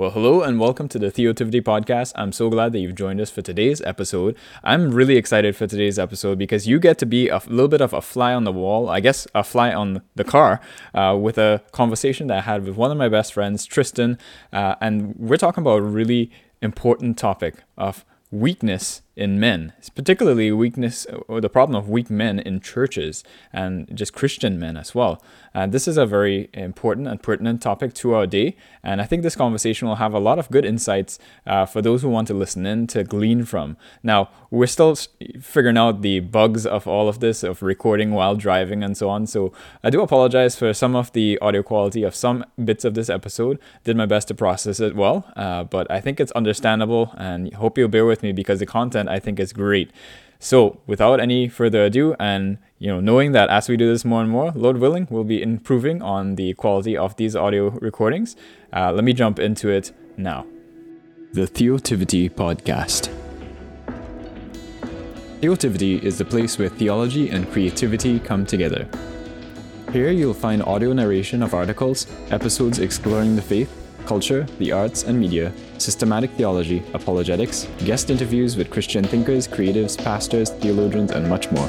Well, hello and welcome to the Theotivity podcast. I'm so glad that you've joined us for today's episode. I'm really excited for today's episode because you get to be a little bit of a fly on the wall, I guess a fly on the car, uh, with a conversation that I had with one of my best friends, Tristan. Uh, and we're talking about a really important topic of weakness in men, particularly weakness or the problem of weak men in churches and just Christian men as well. Uh, this is a very important and pertinent topic to our day, and I think this conversation will have a lot of good insights uh, for those who want to listen in to glean from. Now, we're still figuring out the bugs of all of this, of recording while driving and so on, so I do apologize for some of the audio quality of some bits of this episode. Did my best to process it well, uh, but I think it's understandable, and hope you'll bear with me because the content I think is great. So, without any further ado, and you know, knowing that as we do this more and more, Lord willing, we'll be improving on the quality of these audio recordings. Uh, let me jump into it now. The Theotivity Podcast. Theotivity is the place where theology and creativity come together. Here you'll find audio narration of articles, episodes exploring the faith, culture, the arts and media, systematic theology, apologetics, guest interviews with Christian thinkers, creatives, pastors, theologians, and much more.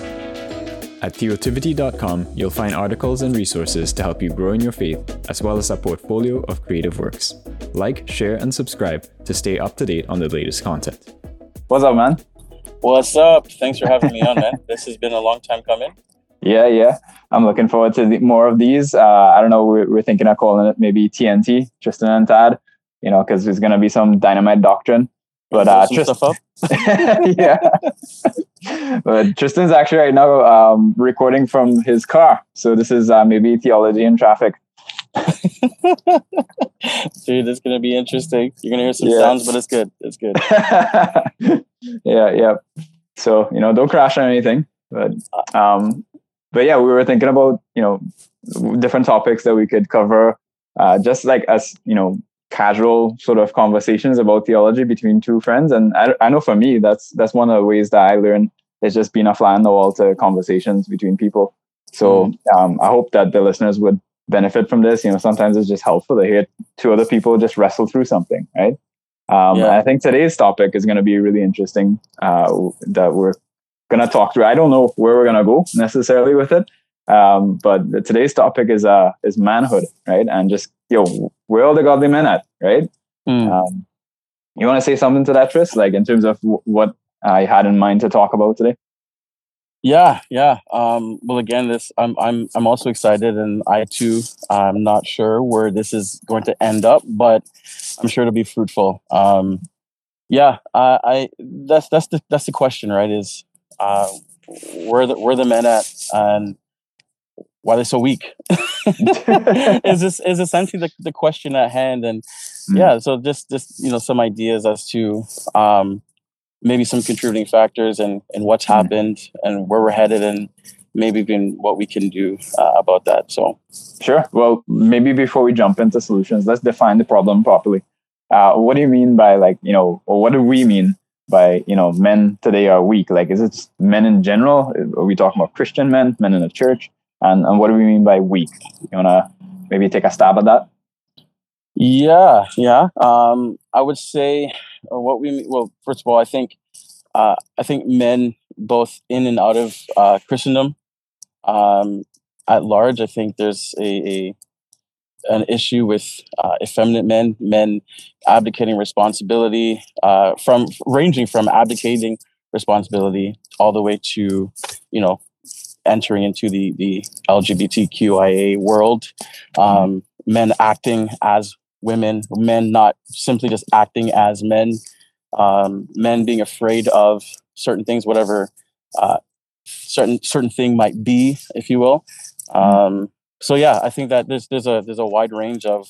At theotivity.com, you'll find articles and resources to help you grow in your faith, as well as a portfolio of creative works. Like, share, and subscribe to stay up to date on the latest content. What's up, man? What's up? Thanks for having me on, man. This has been a long time coming. Yeah, yeah. I'm looking forward to the, more of these. Uh, I don't know. We're, we're, thinking of calling it maybe TNT, Tristan and Tad, you know, because there's going to be some dynamite doctrine. But uh, Tristan, yeah. but Tristan's actually right now um, recording from his car. So this is uh, maybe theology in traffic. Dude, it's going to be interesting. You're going to hear some yeah. sounds, but it's good. It's good. yeah, yeah. So, you know, don't crash on anything. But um, but yeah, we were thinking about you know different topics that we could cover, uh, just like as you know casual sort of conversations about theology between two friends. And I, I know for me, that's that's one of the ways that I learn is just being a fly on the wall to conversations between people. So mm. um, I hope that the listeners would benefit from this. You know, sometimes it's just helpful to hear two other people just wrestle through something, right? Um, yeah. I think today's topic is going to be really interesting. Uh, that we're going to talk through. I don't know where we're going to go necessarily with it. Um, but the, today's topic is uh is manhood, right? And just yo, where are the godly men at, right? Mm. Um, you want to say something to that, Tris? Like in terms of w- what I had in mind to talk about today? Yeah, yeah. Um, well, again, this I'm I'm I'm also excited, and I too I'm not sure where this is going to end up, but I'm sure it'll be fruitful. Um, yeah, I, I that's that's the that's the question, right? Is uh, where the where the men at and why they're so weak. Is this is essentially the, the question at hand. And mm. yeah so just just you know some ideas as to um, maybe some contributing factors and and what's mm. happened and where we're headed and maybe even what we can do uh, about that. So sure. Well maybe before we jump into solutions let's define the problem properly. Uh, what do you mean by like you know or what do we mean by you know men today are weak. Like is it men in general? Are we talking about christian men men in the church? And and what do we mean by weak? You want to maybe take a stab at that? Yeah yeah. Um i would say uh, what we well first of all i think uh i think men both in and out of uh christendom um at large i think there's a, a an issue with uh, effeminate men, men abdicating responsibility, uh, from ranging from abdicating responsibility all the way to, you know, entering into the the LGBTQIA world, um, men acting as women, men not simply just acting as men, um, men being afraid of certain things, whatever uh, certain certain thing might be, if you will. Um, so yeah, I think that there's there's a there's a wide range of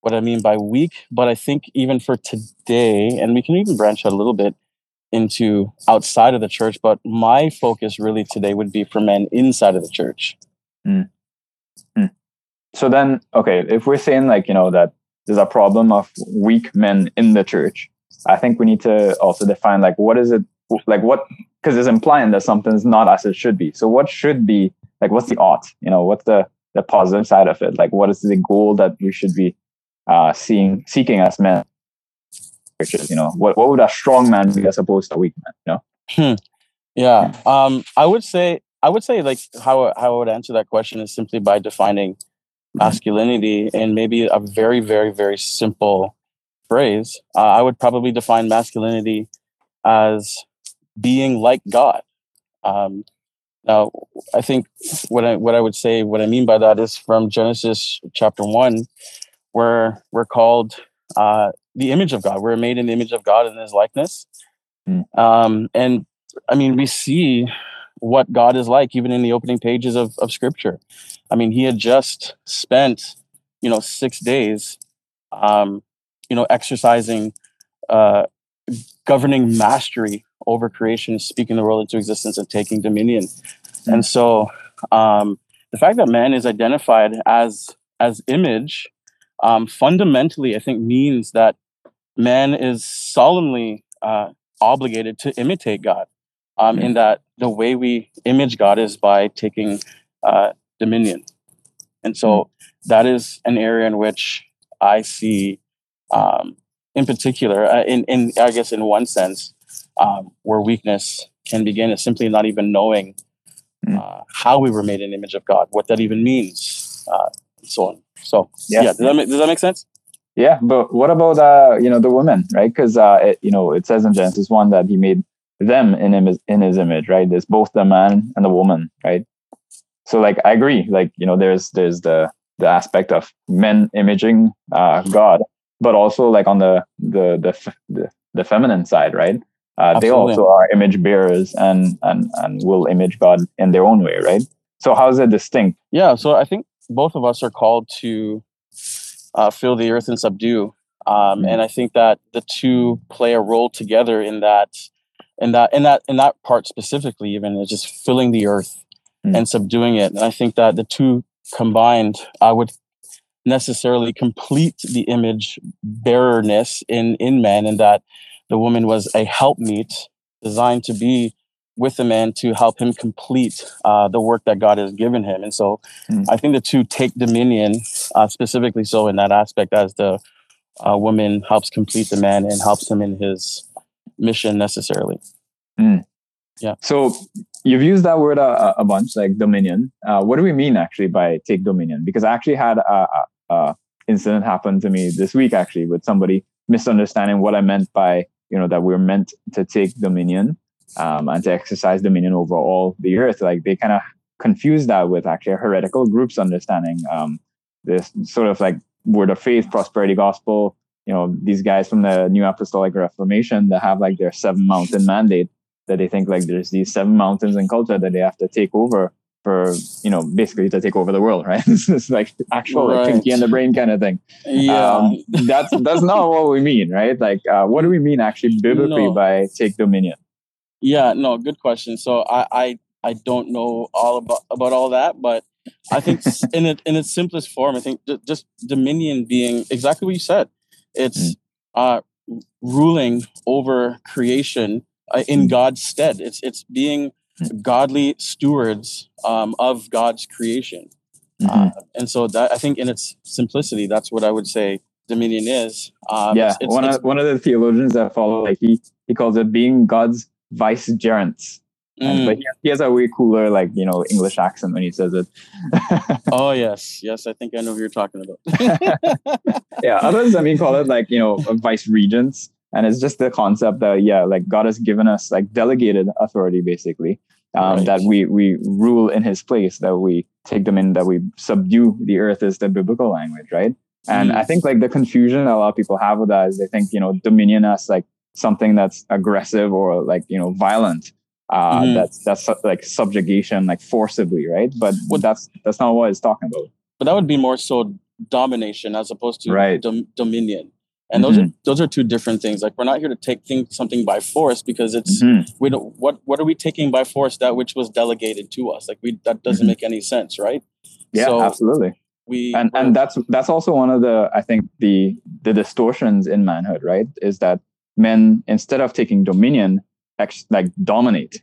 what I mean by weak, but I think even for today, and we can even branch out a little bit into outside of the church, but my focus really today would be for men inside of the church. Mm. Mm. So then, okay, if we're saying like you know that there's a problem of weak men in the church, I think we need to also define like what is it like what because it's implying that something's not as it should be. So what should be like what's the ought? You know, what's the the positive side of it like what is the goal that we should be uh, seeing seeking as men which is you know what what would a strong man be as opposed to a weak man? You know. Hmm. Yeah. Um, I would say I would say like how how I would answer that question is simply by defining masculinity in maybe a very very very simple phrase. Uh, I would probably define masculinity as being like God. Um, now, I think what I what I would say what I mean by that is from Genesis chapter one, where we're called uh, the image of God. We're made in the image of God in His likeness, mm. um, and I mean we see what God is like even in the opening pages of of Scripture. I mean, He had just spent you know six days, um, you know, exercising, uh, governing mastery over creation, speaking the world into existence, and taking dominion. Mm-hmm. And so, um, the fact that man is identified as as image, um, fundamentally, I think means that man is solemnly uh, obligated to imitate God. Um, mm-hmm. In that the way we image God is by taking uh, dominion, and so mm-hmm. that is an area in which I see, um, in particular, uh, in in I guess in one sense, um, where weakness can begin is simply not even knowing mm. uh, how we were made in the image of God, what that even means, uh, and so on. So yeah, yeah does, that make, does that make sense? Yeah, but what about uh, you know the women, right? Because uh, you know it says in Genesis one that he made them in him in his image, right? There's both the man and the woman, right? So like I agree, like you know there's there's the the aspect of men imaging uh, God, but also like on the the the the, the feminine side, right? Uh, they also are image bearers and, and, and will image God in their own way, right? So how's it distinct? Yeah, so I think both of us are called to uh, fill the earth and subdue, um, mm-hmm. and I think that the two play a role together in that, in that, in that, in that part specifically, even is just filling the earth mm-hmm. and subduing it. And I think that the two combined, I would necessarily complete the image bearerness in in men, and that the woman was a helpmeet designed to be with the man to help him complete uh, the work that God has given him. And so mm. I think the two take dominion, uh, specifically so in that aspect, as the uh, woman helps complete the man and helps him in his mission necessarily. Mm. Yeah. So you've used that word a, a bunch, like dominion. Uh, what do we mean actually by take dominion? Because I actually had a, a, a incident happen to me this week actually with somebody misunderstanding what I meant by you know that we're meant to take dominion um, and to exercise dominion over all the earth. Like they kind of confuse that with actually a heretical group's understanding. Um, this sort of like word of faith, prosperity gospel. You know, these guys from the New Apostolic Reformation that have like their seven mountain mandate that they think like there's these seven mountains in culture that they have to take over for you know basically to take over the world right it's like actual right. like, Pinky and the Brain kind of thing yeah um, that's that's not what we mean right like uh, what do we mean actually biblically no. by take dominion yeah no good question so i i, I don't know all about about all that but i think in it in its simplest form i think just dominion being exactly what you said it's mm. uh ruling over creation uh, in mm. god's stead it's it's being godly stewards um, of God's creation. Mm-hmm. Uh, and so that I think in its simplicity, that's what I would say dominion is. Um, yeah, it's, it's, one of one of the theologians that follow like he he calls it being God's vicegerents. Mm. but he, he has a way cooler like you know English accent when he says it. oh yes, yes, I think I know who you're talking about. yeah, others I mean call it like you know vice regents and it's just the concept that yeah like god has given us like delegated authority basically um, right. that we we rule in his place that we take them in that we subdue the earth is the biblical language right and mm. i think like the confusion that a lot of people have with that is they think you know dominion as like something that's aggressive or like you know violent uh mm. that's that's like subjugation like forcibly right but well, that's that's not what it's talking about but that would be more so domination as opposed to right. dom- dominion and those mm-hmm. are those are two different things. Like we're not here to take thing, something by force because it's mm-hmm. we don't what what are we taking by force that which was delegated to us? Like we that doesn't mm-hmm. make any sense right? Yeah so absolutely. we and and that's that's also one of the i think the the distortions in manhood right? Is that men instead of taking dominion ex- like dominate.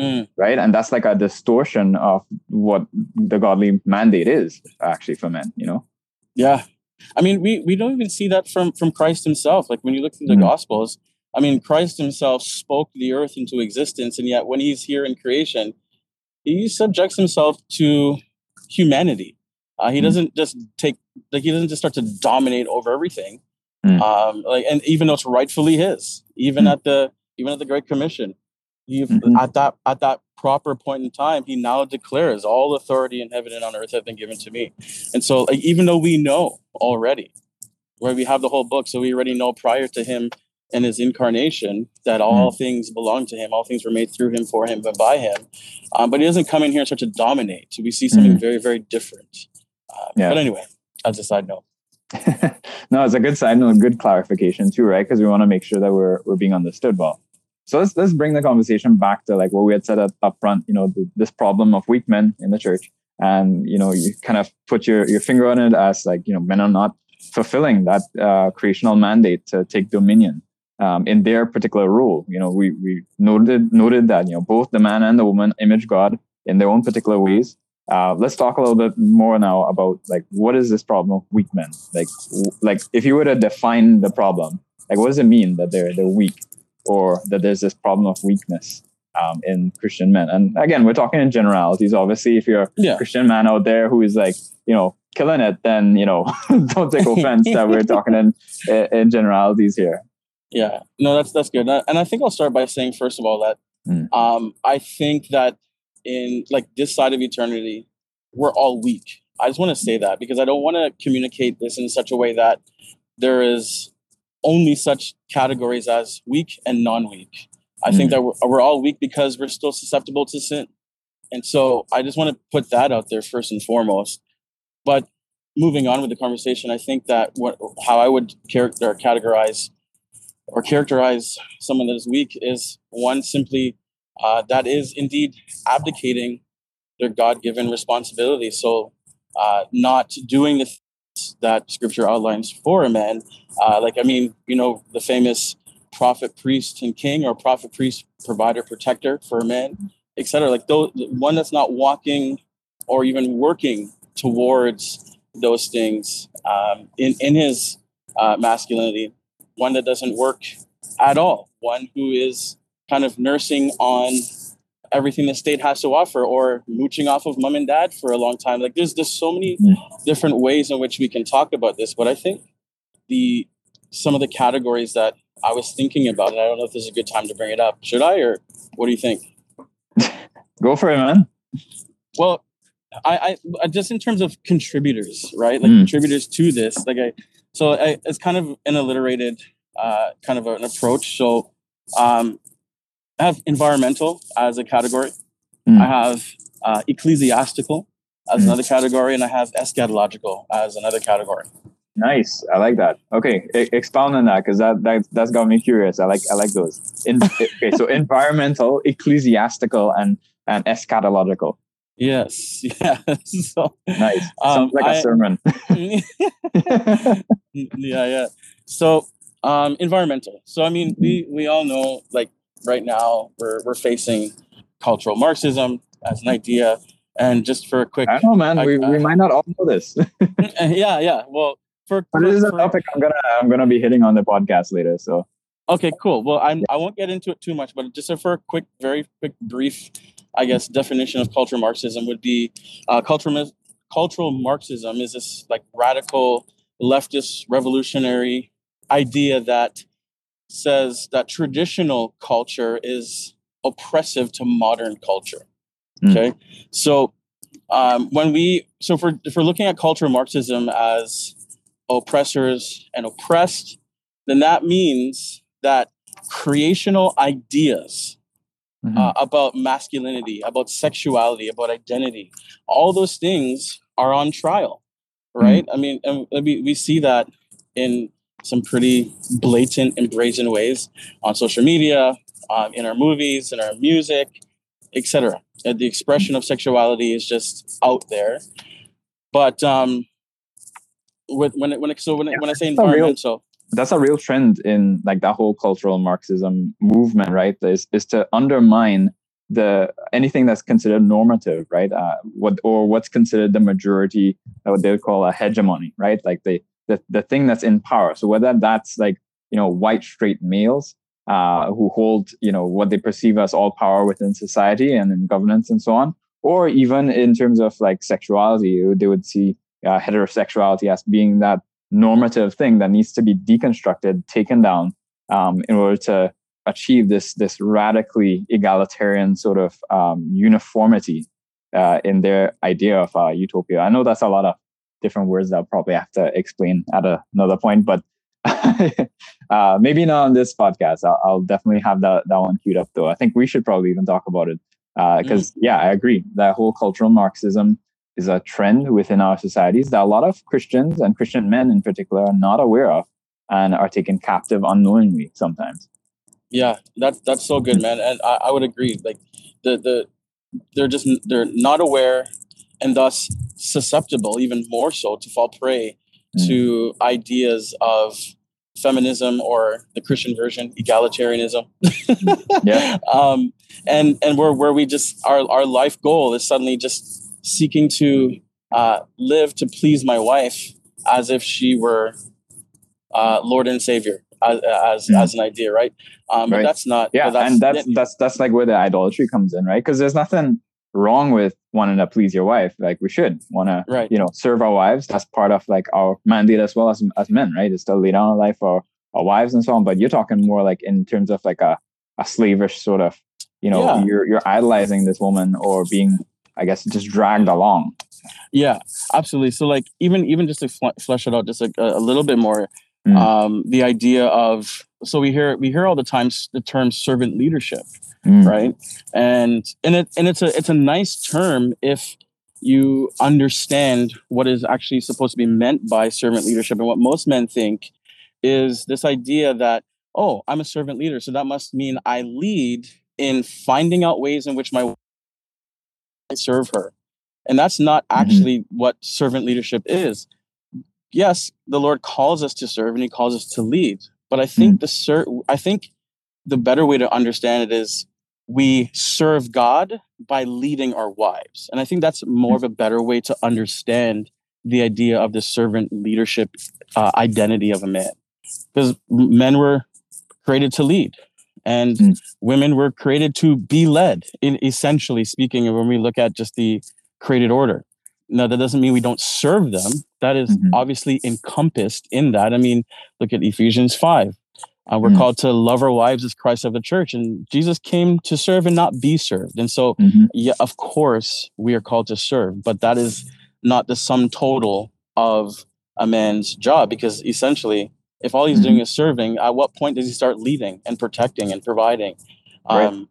Mm. right? And that's like a distortion of what the godly mandate is actually for men you know? Yeah I mean, we we don't even see that from from Christ himself. Like when you look through the Mhm. Gospels, I mean, Christ himself spoke the earth into existence, and yet when he's here in creation, he subjects himself to humanity. Uh, he Mhm. doesn't just take like he doesn't just start to dominate over everything. Mm. Um, like and even though it's rightfully his, even Mm. at the even at the Great Commission, Mhm. at that at that proper point in time, he now declares all authority in heaven and on earth have been given to me. And so, like, even though we know already, where we have the whole book, so we already know prior to him and his incarnation that all things belong to him, all things were made through him, for him, but by him. Um, but he doesn't come in here and start to dominate. We see something very, very different. Uh, Yeah. But anyway, that's a side note. no, it's a good side note, good clarification too, right? Because we want to make sure that we're we're being understood well. So let's let's bring the conversation back to like what we had said up, up front. You know, th- this problem of weak men in the church, and you know, you kind of put your your finger on it as like you know, men are not fulfilling that uh, creational mandate to take dominion um, in their particular role. You know, we we noted noted that you know both the man and the woman image God in their own particular ways. Uh, let's talk a little bit more now about like what is this problem of weak men? Like, w- like if you were to define the problem, like what does it mean that they're they're weak, or that there's this problem of weakness um, in Christian men? And again, we're talking in generalities. Obviously, if you're a Yeah. Christian man out there who is like you know killing it, then you know don't take offense that we're talking in in generalities here. Yeah, no, that's that's good, and I, and I think I'll start by saying first of all that Mm. um, I think that in like this side of eternity, we're all weak. I just want to say that because I don't want to communicate this in such a way that there is only such categories as weak and non-weak. I think Mm. that we're, we're all weak because we're still susceptible to sin, and so I just want to put that out there first and foremost. But moving on with the conversation, I think that what how I would character categorize or characterize someone that is weak is one simply uh, that is indeed abdicating their God-given responsibility. So, uh, not doing the that Scripture outlines for a man. Uh, like, I mean, you know, the famous prophet, priest, and king, or prophet, priest, provider, protector for a man, etc. Like, those, one that's not walking or even working towards those things um, in in his uh, masculinity. One that doesn't work at all. One who is kind of nursing on everything the state has to offer or mooching off of mom and dad for a long time. Like there's there's so many Mm. different ways in which we can talk about this. But I think the some of the categories that I was thinking about, and I don't know if this is a good time to bring it up. Should I or what do you think? Go for it, man. Well, I, I just in terms of contributors, right? Like Mm. contributors to this. Like I, so I, it's kind of an alliterated uh, kind of an approach. So um, I have environmental as a category. Mm. I have uh, ecclesiastical as Mm. another category, and I have eschatological as another category. Nice. I like that. Okay, e- expound on that because that, that that's got me curious. I like I like those. In, okay, so environmental, ecclesiastical, and and eschatological. Yes, yeah. so, Nice. Um, Sounds like a I- sermon. yeah, yeah. So, um, environmental. So, I mean, we we all know, like right now, we're we're facing cultural Marxism as an idea, and just for a quick, I don't know, man. I- we, we I- might not all know this, yeah, yeah. Well, for, but for- this is a topic I'm gonna I'm gonna be hitting on the podcast later. So Okay, cool. Well, I'm, I won't get into it too much, but just for a quick, very quick, brief, I guess, definition of cultural Marxism would be uh, cultural, cultural Marxism is this like radical leftist revolutionary idea that says that traditional culture is oppressive to modern culture. Mm. Okay, so um, when we so if we're, if we're looking at cultural Marxism as oppressors and oppressed, then that means that creational ideas mhm. uh, about masculinity, about sexuality, about identity, all those things are on trial, right? I mean, and we, we see that in some pretty blatant and brazen ways on social media, um, in our movies, in our music, etc. The expression of sexuality is just out there. But um, with, when it, when it, so when, it, when I say That's a real- environmental, that's a real trend in like that whole cultural Marxism movement, right? Is is to undermine the anything that's considered normative, right? Uh, what or what's considered the majority, what they would call a hegemony, right? Like the the, the thing that's in power. So whether that's like, you know, white straight males uh, who hold, you know, what they perceive as all power within society and in governance and so on, or even in terms of like sexuality, they would see uh, heterosexuality as being that normative thing that needs to be deconstructed, taken down um, in order to achieve this this radically egalitarian sort of um, uniformity uh, in their idea of uh, utopia. I know that's a lot of different words that I'll probably have to explain at a, another point, but uh, maybe not on this podcast. I'll, I'll, definitely have that that one queued up though. I think we should probably even talk about it because uh, mm. yeah, I agree that whole cultural Marxism is a trend within our societies that a lot of Christians and Christian men in particular are not aware of and are taken captive unknowingly sometimes. Yeah, that's that's so good, man, and I, I would agree. Like the the they're just they're not aware and thus susceptible even more so to fall prey mm. to ideas of feminism or the christian version egalitarianism yeah um and and where where we just our our life goal is suddenly just seeking to uh, live to please my wife as if she were uh, Lord and Savior as as, mm. as an idea, right? Um, right. that's not. Yeah, that's, and that's that's that's like where the idolatry comes in, right? Because there's nothing wrong with wanting to please your wife. Like we should want to, right. you know, serve our wives. That's part of like our mandate as well as as men, right? Is to lay down our life for our wives and so on. But you're talking more like in terms of like a a slavish sort of, you know, yeah. you're you're idolizing this woman or being I guess just dragged along. Yeah, absolutely. So like even even just to fl- flesh it out just a, a little bit more, mm. um, the idea of so we hear we hear all the time the term servant leadership, mm. right? And and it and it's a it's a nice term if you understand what is actually supposed to be meant by servant leadership and what most men think is this idea that oh i'm a servant leader so that must mean i lead in finding out ways in which my I serve her. And that's not mm-hmm. actually mm-hmm. what servant leadership is. Yes, the Lord calls us to serve and he calls us to lead. But I think mm-hmm. the ser- I think the better way to understand it is we serve God by leading our wives. And I think that's more of a better way to understand the idea of the servant leadership uh, identity of a man. Because men were created to lead and mm. women were created to be led in essentially speaking when we look at just the created order now that doesn't mean we don't serve them that is mm-hmm. obviously encompassed in that i mean look at ephesians 5 uh, we're mm. called to love our wives as christ of the church and jesus came to serve and not be served and so mm-hmm. yeah of course we are called to serve but that is not the sum total of a man's job because essentially if all he's mm-hmm. doing is serving, at what point does he start leading and protecting and providing? Right.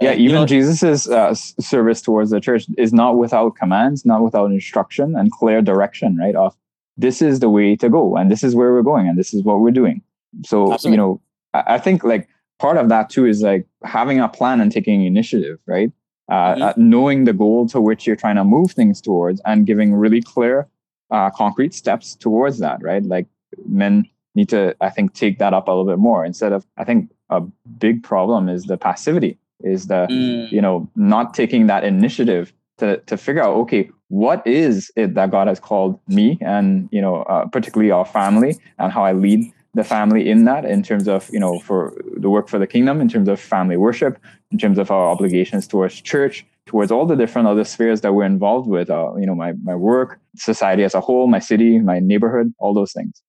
Yeah, even you know, Jesus's uh, service towards the church is not without commands, not without instruction and clear direction, right? Of this is the way to go, and this is where we're going, and this is what we're doing. So, absolutely. you know, I, I think like part of that too is like having a plan and taking initiative, right? Uh, mm-hmm. uh, knowing the goal to which you're trying to move things towards and giving really clear, uh, concrete steps towards that, right? Like men need to, I think, take that up a little bit more instead of, I think a big problem is the passivity, is the, mm. you know, not taking that initiative to, to figure out, okay, what is it that God has called me and, you know, uh, particularly our family and how I lead the family in that in terms of, you know, for the work for the kingdom, in terms of family worship, in terms of our obligations towards church, towards all the different other spheres that we're involved with, uh, you know, my, my work, society as a whole, my city, my neighborhood, all those things.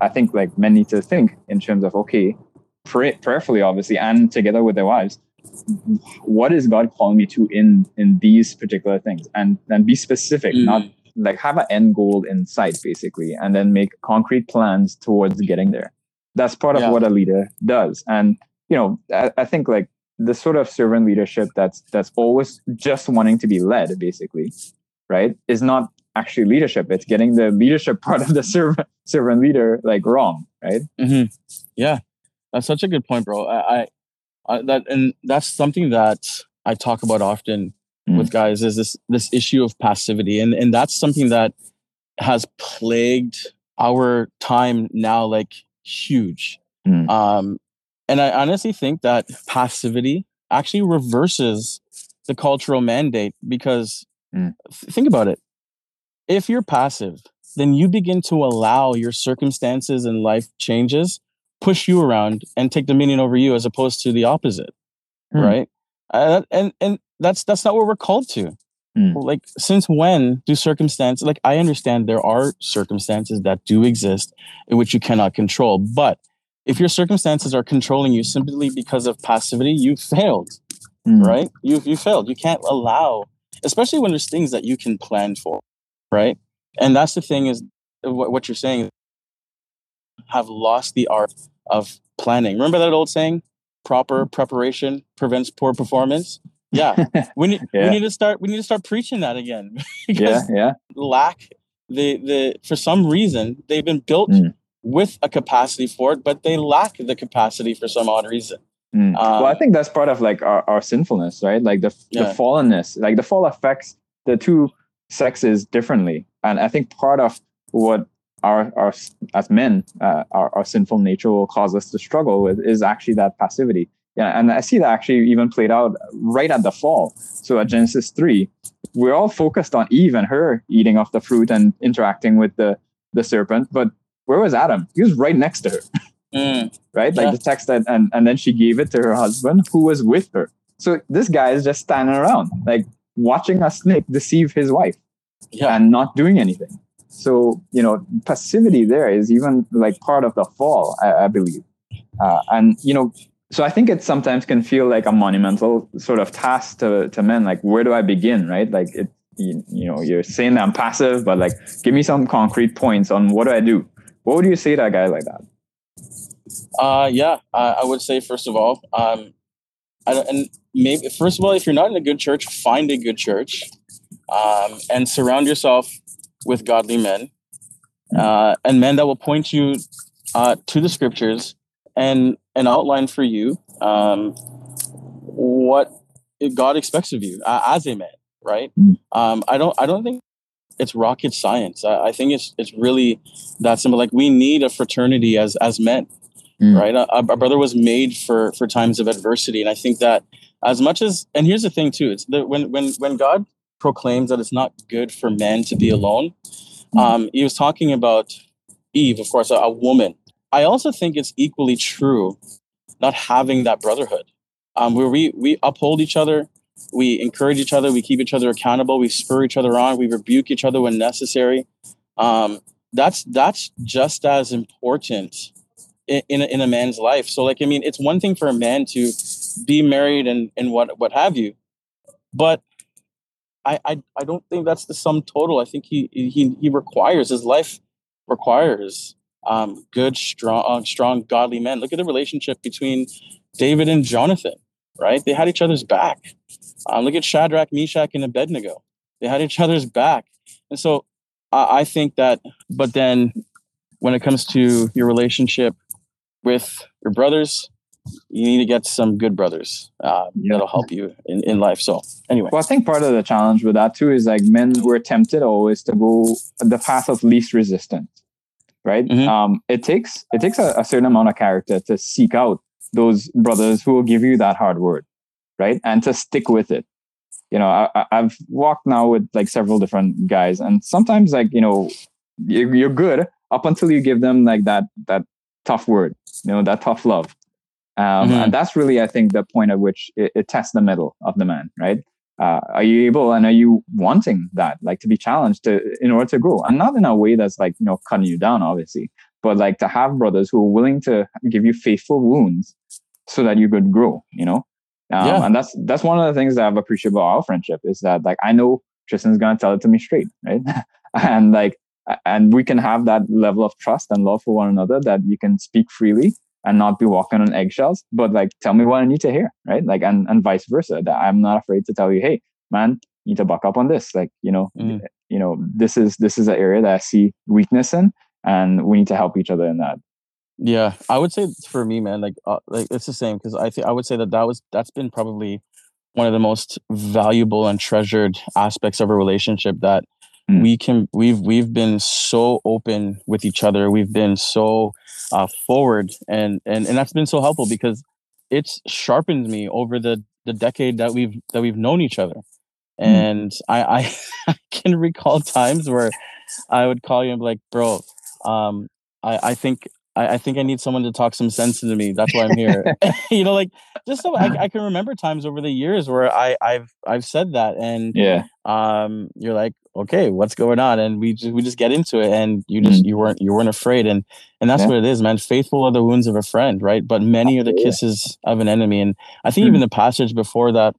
I think like men need to think in terms of okay, pray, prayerfully, obviously, and together with their wives, what is God calling me to in in these particular things, and then be specific, mm. not like have an end goal in sight, basically, and then make concrete plans towards getting there. That's part of yeah. what a leader does, and you know, I, I think like the sort of servant leadership that's that's always just wanting to be led, basically, right, is not actually leadership. It's getting the leadership part of the servant servant leader like wrong, right? Mm-hmm. Yeah, that's such a good point, bro. I, I, That and that's something that I talk about often mm. with guys is this this issue of passivity, and and that's something that has plagued our time now, like huge. Mm. Um, and I honestly think that passivity actually reverses the cultural mandate because mm. think about it if you're passive, then you begin to allow your circumstances and life changes push you around and take dominion over you as opposed to the opposite Hmm. right uh, and and that's that's not what we're called to Hmm. like since when do circumstances like i understand there are circumstances that do exist in which you cannot control but if your circumstances are controlling you simply because of passivity you failed Mm. right you you failed you can't allow especially when there's things that you can plan for right and that's the thing is what, what you're saying have lost the art of planning remember that old saying proper preparation prevents poor performance yeah we need Yeah. we need to start we need to start preaching that again Yeah, yeah. lack the the for some reason they've been built Mm. with a capacity for it but they lack the capacity for some odd reason Mm. well, I Um, think that's part of like our, our sinfulness, right? Like the Yeah. the fallenness, like the fall affects the two sexes differently, and I think part of what our our as men, uh, our our sinful nature will cause us to struggle with is actually that passivity. Yeah, and I see that actually even played out right at the fall. So at Genesis three, we're all focused on Eve and her eating of the fruit and interacting with the the serpent, but where was Adam? He was right next to her mm, right? Like Yeah. the text that, and, and then she gave it to her husband who was with her. So this guy is just standing around, like watching a snake deceive his wife yeah and not doing anything. So, you know, passivity there is even like part of the fall, I, I believe. Uh, and, you know, so I think it sometimes can feel like a monumental sort of task to, to men. Like, where do I begin, right? Like, it, you, you know, you're saying that I'm passive, but like, give me some concrete points on what do I do? What would you say to a guy like that? Uh, yeah, I, I would say first of all, um, I, and maybe first of all, if you're not in a good church, find a good church, um, and surround yourself with godly men, uh, and men that will point you uh, to the scriptures and and outline for you um, what God expects of you uh, as a man. Right? Mm. Um, I don't. I don't think it's rocket science. I, I think it's it's really that simple. Like we need a fraternity as as men Mm. right? A, a brother was made for for times of adversity, and I think that as much as and here's the thing too, it's that when when when God proclaims that it's not good for men to be alone, um, he was talking about Eve, of course, a, a woman. I also think it's equally true not having that brotherhood, um, where we we uphold each other, we encourage each other, we keep each other accountable, we spur each other on, we rebuke each other when necessary. Um, that's that's just as important in, in, a, in a man's life. So like, I mean, it's one thing for a man to be married and, and what, what have you, but I, I, I don't think that's the sum total. I think he, he, he requires his life requires um, good, strong, uh, strong, godly men. Look at the relationship between David and Jonathan, right? They had each other's back. Um, look at Shadrach, Meshach, and Abednego. They had each other's back. And so I, I think that, but then when it comes to your relationship with your brothers, you need to get some good brothers uh, Yeah. that'll help you in, in life. So anyway, Well, I think part of the challenge with that too is like men were tempted always to go the path of least resistance, right? Mhm. Um, it takes it takes a, a certain amount of character to seek out those brothers who will give you that hard word, right? And to stick with it. You know, I, I've walked now with like several different guys, and sometimes like you know, you're, you're good up until you give them like that that tough word, you know, that tough love. Um, Mhm. And that's really, I think, the point at which it, it tests the middle of the man, right? Uh, are you able and are you wanting that, like to be challenged to in order to grow, and not in a way that's like you know cutting you down, obviously, but like to have brothers who are willing to give you faithful wounds so that you could grow, you know. Um, Yeah. And that's that's one of the things that I've appreciated about our friendship is that like I know Tristan's gonna tell it to me straight, right? and like and we can have that level of trust and love for one another that you can speak freely and not be walking on eggshells but like tell me what i need to hear right? Like and, and vice versa that i'm not afraid to tell you hey man you need to buck up on this. Like you know Mm. you know this is this is an area that i see weakness in and we need to help each other in that. Yeah, I would say for me, man, like uh, like it's the same because I think I would say that that was that's been probably one of the most valuable and treasured aspects of a relationship that Mm. we can we've we've been so open with each other. We've been so uh, forward and and and that's been so helpful because it's sharpened me over the the decade that we've that we've known each other. And I, I, I can recall times where I would call you and be like, bro, um, I, I think I, I, think I need someone to talk some sense into me. That's why I'm here. you know, like just so I, I, can remember times over the years where I, I've I've said that, and yeah, um, you're like, okay, what's going on? And we just we just get into it, and you just mm-hmm. you weren't you weren't afraid, and and that's yeah. what it is, man. Faithful are the wounds of a friend, right? But many are the kisses of an enemy, and I think mm-hmm. even the passage before that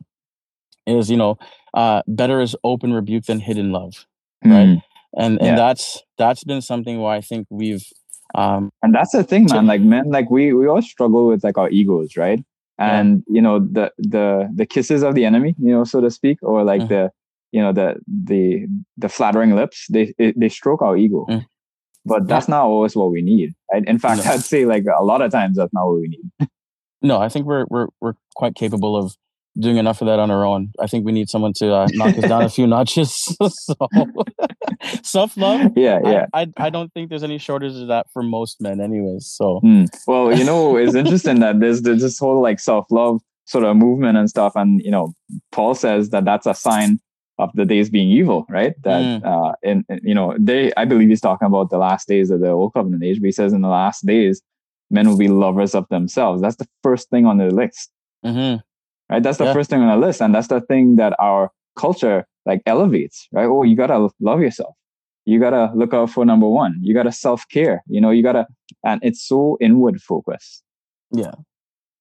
is, you know, uh, better is open rebuke than hidden love, right? Mm-hmm. And and yeah. that's that's been something where I think we've um, and that's the thing, man. Like men, like we we all struggle with like our egos, right? And yeah. you know the the the kisses of the enemy, you know, so to speak, or like mm. the you know the the the flattering lips. They they stroke our ego, mm. but that's yeah. not always what we need. Right? In fact, no. I'd say like a lot of times that's not what we need. no, I think we're we're we're quite capable of doing enough of that on our own. I think we need someone to uh, knock us down a few notches. so self love. Yeah, yeah. I, I, I don't think there's any shortage of that for most men, anyways. So mm. well, you know, it's interesting that there's, there's this whole like self love sort of movement and stuff, and you know, Paul says that that's a sign of the days being evil, right? That mm. uh, in, in you know, they I believe he's talking about the last days of the old covenant age, but he says in the last days, men will be lovers of themselves. That's the first thing on the list. Mm-hmm right? That's the yeah. first thing on the list. And that's the thing that our culture like elevates, right? Oh, you gotta love yourself. You gotta look out for number one. You gotta self care. You know, you gotta, and it's so inward focused. Yeah.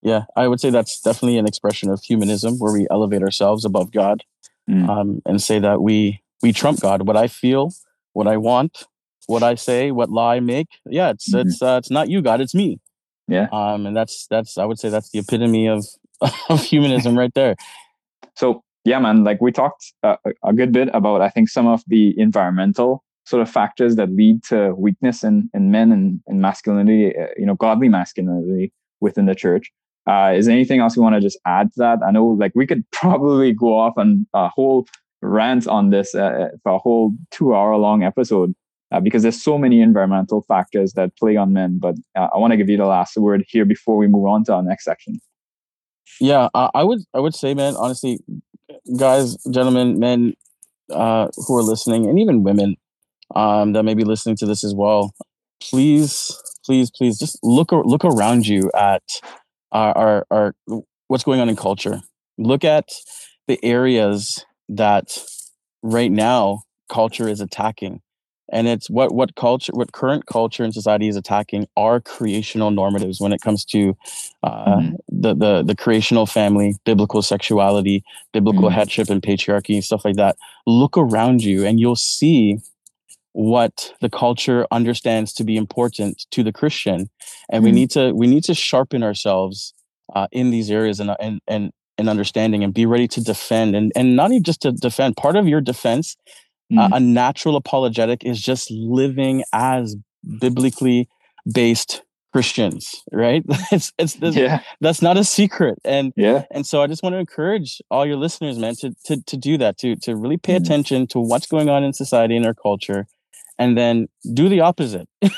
Yeah. I would say that's definitely an expression of humanism where we elevate ourselves above God mm. um, and say that we, we trump God. What I feel, what I want, what I say, what lie I make. Yeah. It's, mm-hmm. it's, uh, it's not you, God, it's me. Yeah. Um, and that's, that's, I would say that's the epitome of, of humanism right there. So yeah, man, like we talked uh, a good bit about, I think some of the environmental sort of factors that lead to weakness in, in men and, and masculinity, uh, you know, godly masculinity within the church. Uh, is anything else you want to just add to that? I know like we could probably go off on a whole rant on this uh, uh, for a whole two hour long episode uh, because there's so many environmental factors that play on men. But uh, I want to give you the last word here before we move on to our next section. Yeah, I, I would I would say, man, honestly, guys, gentlemen, men uh, who are listening, and even women um, that may be listening to this as well, please, please, please, just look look around you at our, our, our what's going on in culture. Look at the areas that right now culture is attacking and it's what what culture what current culture and society is attacking are creational normatives when it comes to uh, mm-hmm. the, the the creational family biblical sexuality biblical mm-hmm. headship and patriarchy and stuff like that look around you and you'll see what the culture understands to be important to the christian and mm-hmm. we need to we need to sharpen ourselves uh, in these areas and and and and understanding and be ready to defend and and not even just to defend part of your defense Mm. Uh, a natural apologetic is just living as biblically based Christians, right? it's it's, it's yeah. that's not a secret, and yeah, and so I just want to encourage all your listeners, man, to to to do that, to to really pay mm. attention to what's going on in society and our culture, and then do the opposite. well,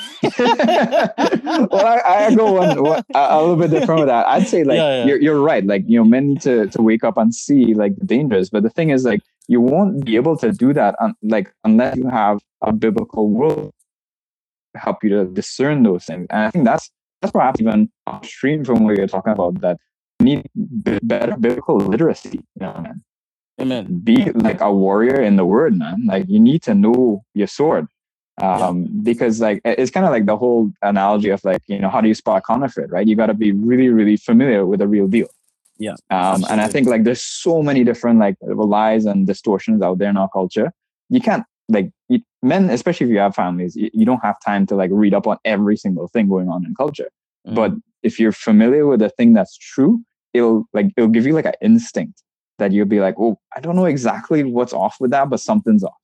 I, I go one, one, a little bit different with that. I'd say like yeah, yeah. you're you're right. Like you know, men need to to wake up and see like the dangers. But the thing is, like you won't be able to do that un- like unless you have a biblical world to help you to discern those things. And I think that's that's perhaps even upstream from what you're talking about. That you need b- better biblical literacy. You know, man. Amen. Be like a warrior in the word, man. Like you need to know your sword um, yeah. because like it's kind of like the whole analogy of like you know how do you spot counterfeit right? You got to be really really familiar with the real deal. Yeah. Um, and i think like there's so many different like lies and distortions out there in our culture. You can't like you, men especially if you have families you, you, don't have time to like read up on every single thing going on in culture. Mm. but if you're familiar with a thing that's true it'll like it'll give you like an instinct that you'll be like oh i don't know exactly what's off with that but something's off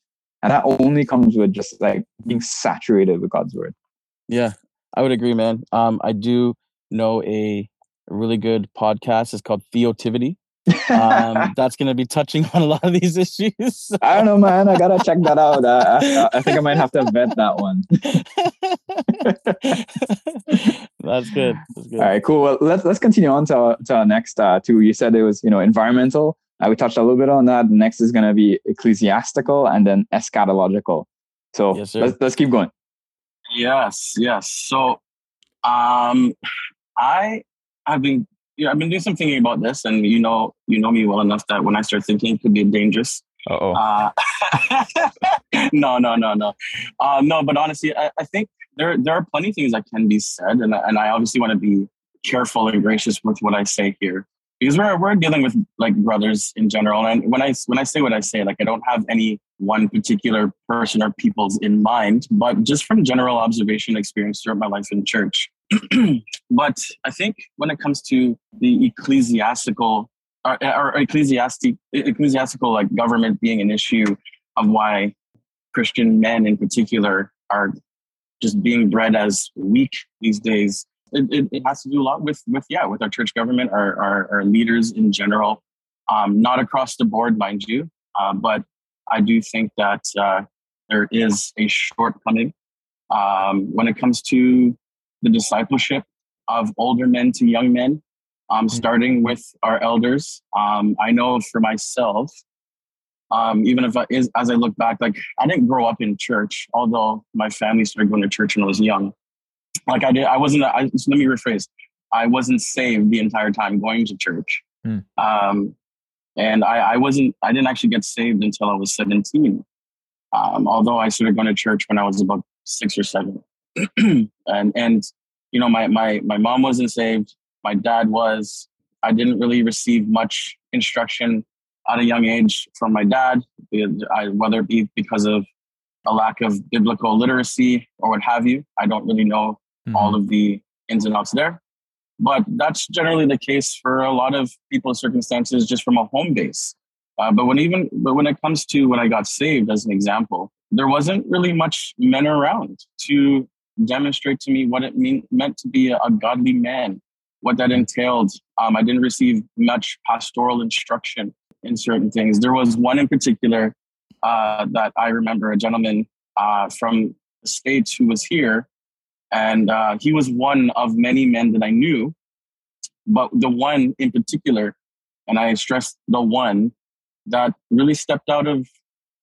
and that only comes with just like being saturated with God's word. Yeah, I would agree, man. Um, I do know a really good podcast. It's called Theotivity. um, that's going to be touching on a lot of these issues. I don't know, man. I gotta check that out. Uh, I, I, think I might have to vet that one. that's good. That's good. All right, cool. Well, let's let's continue on to our, to our next uh, two. You said it was you know environmental Uh, we touched a little bit on that. Next is going to be ecclesiastical and then eschatological. So Yes, let's, let's keep going. Yes, yes. So, um, I have been, yeah, I've been doing some thinking about this, and you know, you know me well enough that when I start thinking, it could be dangerous. Uh-oh. Uh, no, no, no, no, uh, no. But honestly, I, I think there there are plenty of things that can be said, and and I obviously want to be careful and gracious with what I say here because we're we're dealing with like brothers in general. And when I when I say what I say, like I don't have any one particular person or people's in mind, but just from general observation experience throughout my life in church. but I think when it comes to the ecclesiastical or, or ecclesiastic ecclesiastical like government being an issue of why Christian men in particular are just being bred as weak these days. It, it, it has to do a lot with with yeah with our church government, our our, our leaders in general. Um, not across the board, mind you, uh, but I do think that uh, there is a shortcoming um, when it comes to the discipleship of older men to young men, um, Mhm. starting with our elders. Um, I know for myself, um, even if I, as I look back, like I didn't grow up in church, although my family started going to church when I was young. Like I did, I wasn't. I, let me rephrase. I wasn't saved the entire time going to church, Hmm. um, and I, I wasn't. I didn't actually get saved until I was seventeen. Um, although I started going to church when I was about six or seven, and and you know my my my mom wasn't saved. My dad was. I didn't really receive much instruction at a young age from my dad, whether it be because of a lack of biblical literacy or what have you. I don't really know Mhm. all of the ins and outs there. But that's generally the case for a lot of people's circumstances just from a home base. Uh, but when even but when it comes to when I got saved, as an example, there wasn't really much men around to demonstrate to me what it mean, meant to be a, a godly man, what that entailed. Um, I didn't receive much pastoral instruction in certain things. There was one in particular uh, that I remember, a gentleman uh, from the States who was here, and uh, he was one of many men that I knew, but the one in particular, and I stress the one that really stepped out of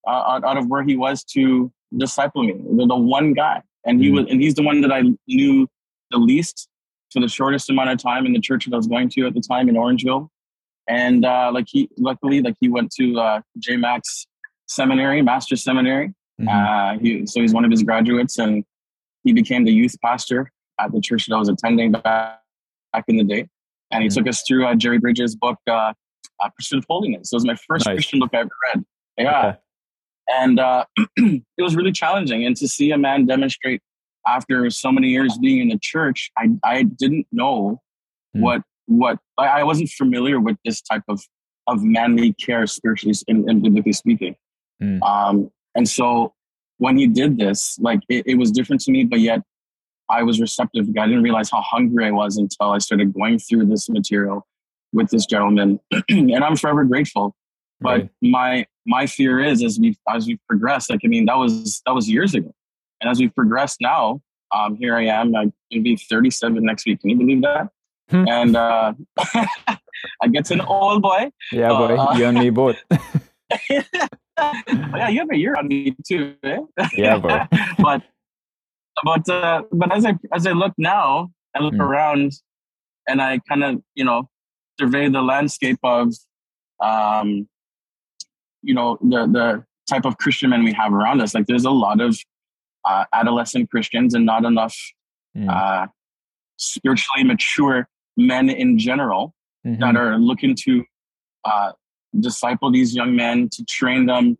uh, out of where he was to disciple me. The, the one guy, and he Mm. was, and he's the one that I knew the least for the shortest amount of time in the church that I was going to at the time in Orangeville. And uh, like he, luckily, like he went to uh, JMac's Seminary, Master's Seminary. Mhm. Uh, he, so he's one of his graduates, and he became the youth pastor at the church that I was attending back, back in the day. And he Mhm. took us through uh, Jerry Bridges' book, uh, uh, Pursuit of Holiness. So it was my first Nice. Christian book I ever read. Yeah. Okay. And uh, it was really challenging. And to see a man demonstrate after so many years being in the church, I, I didn't know Hmm. what, what I I wasn't familiar with this type of, of manly care spiritually and, and biblically speaking. Hmm. Um, and so when he did this, like it, it was different to me, but yet I was receptive. I didn't realize how hungry I was until I started going through this material with this gentleman. and I'm forever grateful. But Right. my my fear is as we as we progress, like I mean, that was that was years ago. And as we progress now, um, here I am. I'm gonna be 37 next week. Can you believe that? Hmm. and uh, I get to an old boy. Yeah, boy. Uh, you and me both. Yeah, you have a year on me too, eh? Yeah, bro. but but uh, but as I as I look now, I look Mm. around, and I kind of you know survey the landscape of um, you know the the type of Christian men we have around us. Like there's a lot of uh, adolescent Christians and not enough Mm. uh, spiritually mature men in general Mhm. that are looking to uh, disciple these young men to train them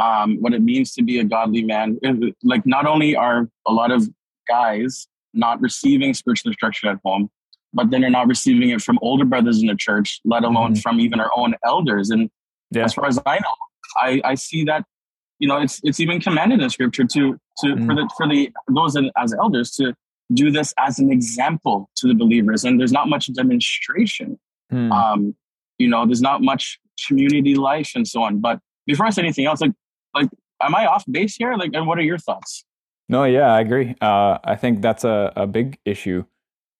um, what it means to be a godly man. Like not only are a lot of guys not receiving spiritual instruction at home, but then they're not receiving it from older brothers in the church, let alone Mhm. from even our own elders. And Yeah. as far as I know, I, I see that you know it's it's even commanded in scripture to to for Mm. the for the those in, as elders to do this as an example to the believers. And there's not much demonstration Hmm. um, you know, there's not much community life and so on. But before I say anything else, like, like, am I off base here? Like, and what are your thoughts? No, yeah, I agree. Uh, I think that's a, a big issue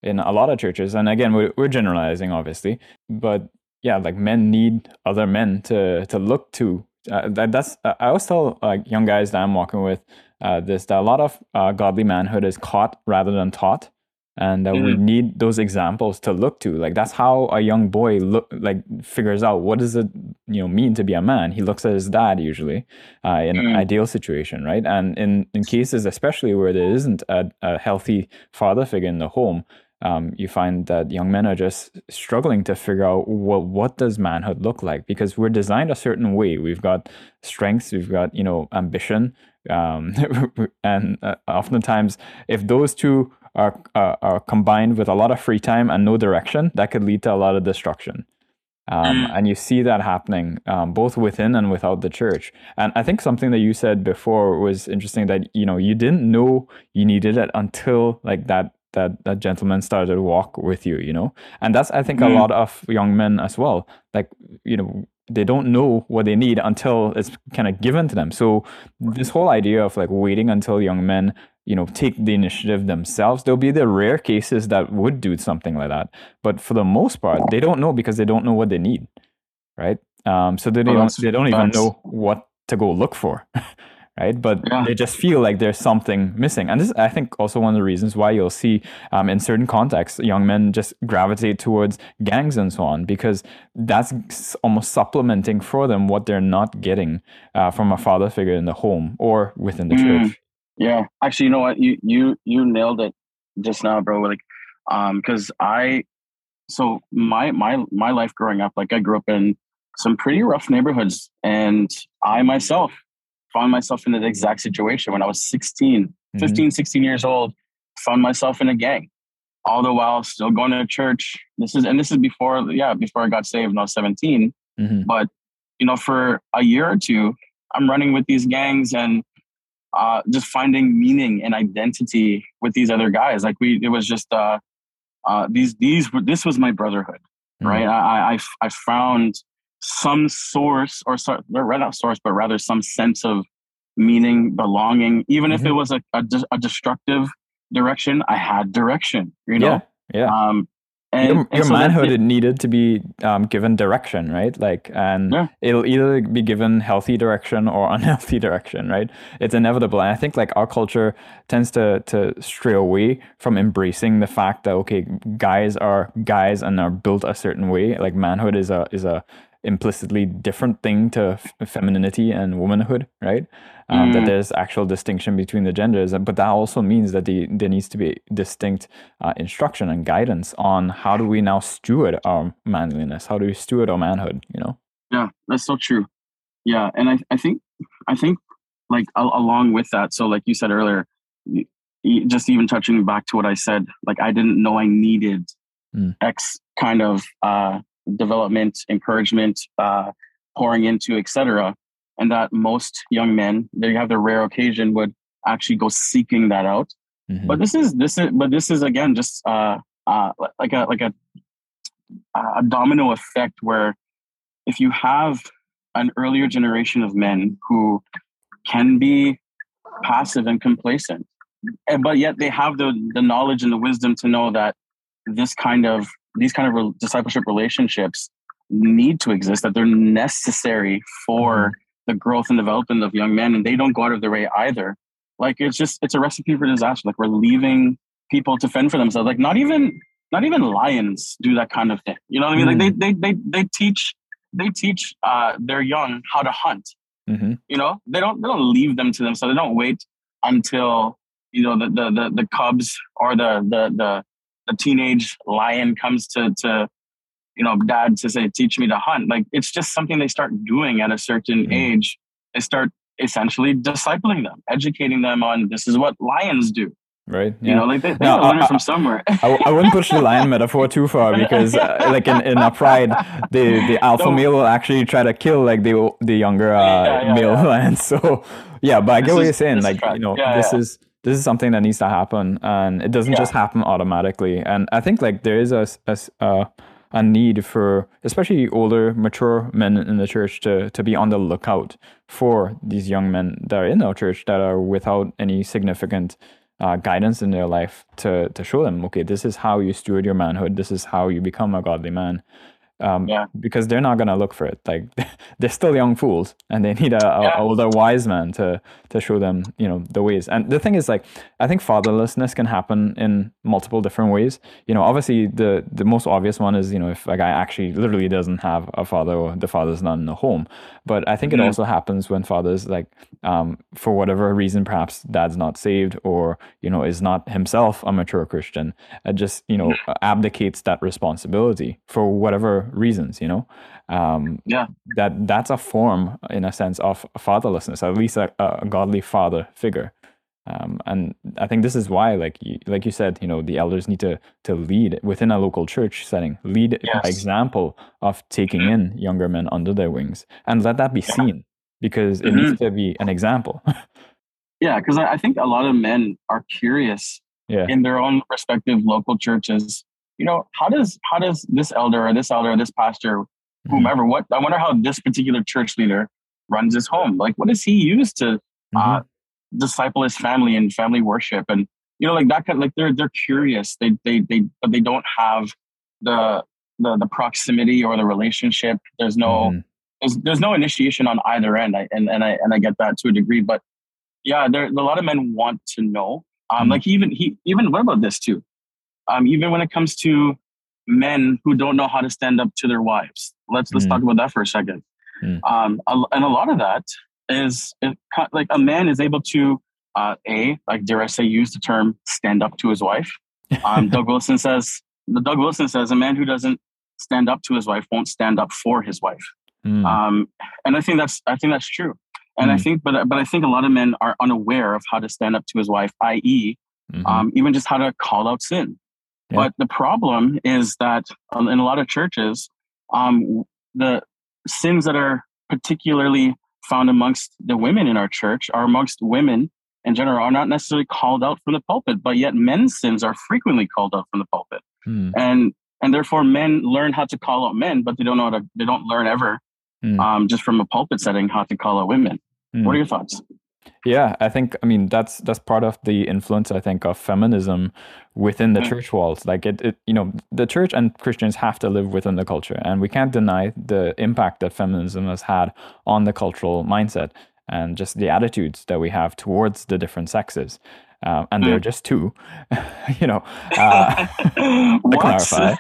in a lot of churches. And again, we're, we're generalizing, obviously, but yeah, like men need other men to to look to. Uh, that, that's uh, I always tell like young guys that I'm walking with uh, this that a lot of uh, godly manhood is caught rather than taught and uh, mm-hmm. we need those examples to look to. Like that's how a young boy look like figures out what does it you know mean to be a man. He looks at his dad usually uh, in mm-hmm. an ideal situation right? And in in cases especially where there isn't a, a healthy father figure in the home um, you find that young men are just struggling to figure out well what does manhood look like? Because we're designed a certain way. We've got strengths we've got you know ambition um, and uh, oftentimes if those two are, are, are combined with a lot of free time and no direction, that could lead to a lot of destruction. Um, mm. and you see that happening um, both within and without the church. And I think something that you said before was interesting that you know you didn't know you needed it until like that that that gentleman started to walk with you. You know, and that's I think mm. a lot of young men as well. Like you know they don't know what they need until it's kind of given to them. So this whole idea of like waiting until young men you know take the initiative themselves. There'll be the rare cases that would do something like that but for the most part they don't know because they don't know what they need right? Um, so they don't they don't even know what to go look for right? But yeah. they just feel like there's something missing. And this is i think also one of the reasons why you'll see um, in certain contexts young men just gravitate towards gangs and so on because that's almost supplementing for them what they're not getting uh, from a father figure in the home or within the mm. church yeah, actually, you know what? You you you nailed it just now, bro. Like, um, because I, so my my my life growing up, like I grew up in some pretty rough neighborhoods, and I myself found myself in the exact situation when I was 16, mm-hmm. 15, 16 years old. Found myself in a gang, all the while still going to church. This is and this is before, yeah, before I got saved when I was 17. Mm-hmm. But you know, for a year or two, I'm running with these gangs and uh, just finding meaning and identity with these other guys. Like we, it was just uh, uh, these these this was my brotherhood, mm-hmm. right? I, I I found some source or sorry, not source, but rather some sense of meaning, belonging. Even mm-hmm. if it was a, a, a destructive direction, I had direction. You know, yeah, yeah. Um, and, your, your so manhood it, needed to be um, given direction, right? Like, and yeah. it'll either be given healthy direction or unhealthy direction, right? It's inevitable. And I think like our culture tends to to stray away from embracing the fact that okay, guys are guys and are built a certain way. Like manhood is a is a implicitly different thing to f- femininity and womanhood, right? Um, mm. That there's actual distinction between the genders, but that also means that the, there needs to be distinct uh, instruction and guidance on how do we now steward our manliness? How do we steward our manhood? You know? Yeah, that's so true. Yeah, and I, I think, I think, like a- along with that, so like you said earlier, just even touching back to what I said, like I didn't know I needed mm. X kind of uh, development, encouragement, uh, pouring into, etc. And that most young men, they have the rare occasion, would actually go seeking that out. Mm-hmm. But this is this is but this is again just uh, uh, like a like a a domino effect where if you have an earlier generation of men who can be passive and complacent, but yet they have the the knowledge and the wisdom to know that this kind of these kind of re- discipleship relationships need to exist, that they're necessary for mm-hmm. the growth and development of young men, and they don't go out of their way either. Like it's just it's a recipe for disaster. Like we're leaving people to fend for themselves. Like not even not even lions do that kind of thing. You know what I mean? Mm-hmm. Like they they they they teach they teach uh, their young how to hunt. Mm-hmm. You know, they don't they don't leave them to themselves. They don't wait until you know the the the, the cubs or the the the the teenage lion comes to to you know dad to say teach me to hunt. Like it's just something they start doing at a certain mm-hmm. age. They start essentially discipling them educating them on this is what lions do. Right yeah. you know like they, they no, learn it from somewhere. I, I, wouldn't push the lion metaphor too far because uh, like in, in a pride the the alpha male will actually try to kill like the the younger uh, yeah, yeah, male lions so yeah but i get this what is, you're saying. like you know this is this is something that needs to happen and it doesn't yeah. just happen automatically and i think like there is a, a, a need for especially older mature men in the church to, to be on the lookout for these young men that are in our church that are without any significant uh, guidance in their life to, to show them okay this is how you steward your manhood this is how you become a godly man um, Yeah. because they're not gonna look for it. Like they're still young fools, and they need a, a Yeah. older wise man to to show them, you know, the ways. And the thing is, like, I think fatherlessness can happen in multiple different ways. You know, obviously the the most obvious one is you know if a guy actually literally doesn't have a father or the father's not in the home. But I think it Mhm. also happens when fathers like um, for whatever reason, perhaps dad's not saved or you know is not himself a mature Christian, uh, just you know abdicates that responsibility for whatever reasons. You know, um, Yeah. that that's a form in a sense of fatherlessness, at least a, a godly father figure. Um, and I think this is why, like you, like you said, you know, the elders need to to lead within a local church setting, lead by example of taking in younger men under their wings, and let that be Yeah. seen because it Mhm. needs to be an example. Yeah, because I, I think a lot of men are curious yeah, in their own respective local churches. You know, how does how does this elder or this elder or this pastor. Whomever, what I wonder how this particular church leader runs his home. Like, what does he use to uh, disciple his family and family worship? And you know, like that kind. Like they're they're curious. They they they but they don't have the the the proximity or the relationship. There's no Mhm. there's, there's no initiation on either end I, and, and I and I get that to a degree but yeah there a lot of men want to know um Mm. like even he even what about this too um even when it comes to men who don't know how to stand up to their wives let's let's Mm. talk about that for a second Mm. um and a lot of that is it, like a man is able to uh a like dare I say use the term stand up to his wife um Doug Wilson says the Doug Wilson says a man who doesn't stand up to his wife won't stand up for his wife Mm. um, and I think that's I think that's true. And I Mm. think, but but I think a lot of men are unaware of how to stand up to his wife, i.e., Mhm. um, even just how to call out sin. Yeah. But the problem is that um, in a lot of churches, um, the sins that are particularly found amongst the women in our church are amongst women in general are not necessarily called out from the pulpit, but yet men's sins are frequently called out from the pulpit Mm. and and therefore men learn how to call out men, but they don't know how to. They don't learn ever, Mm. um, just from a pulpit setting, how to call out women. Mm. What are your thoughts? Yeah, I think I mean that's that's part of the influence I think of feminism within the Mm. church walls. Like it, it, you know, the church and Christians have to live within the culture, and we can't deny the impact that feminism has had on the cultural mindset and just the attitudes that we have towards the different sexes. Um, and they're just two, you know. Uh, to clarify.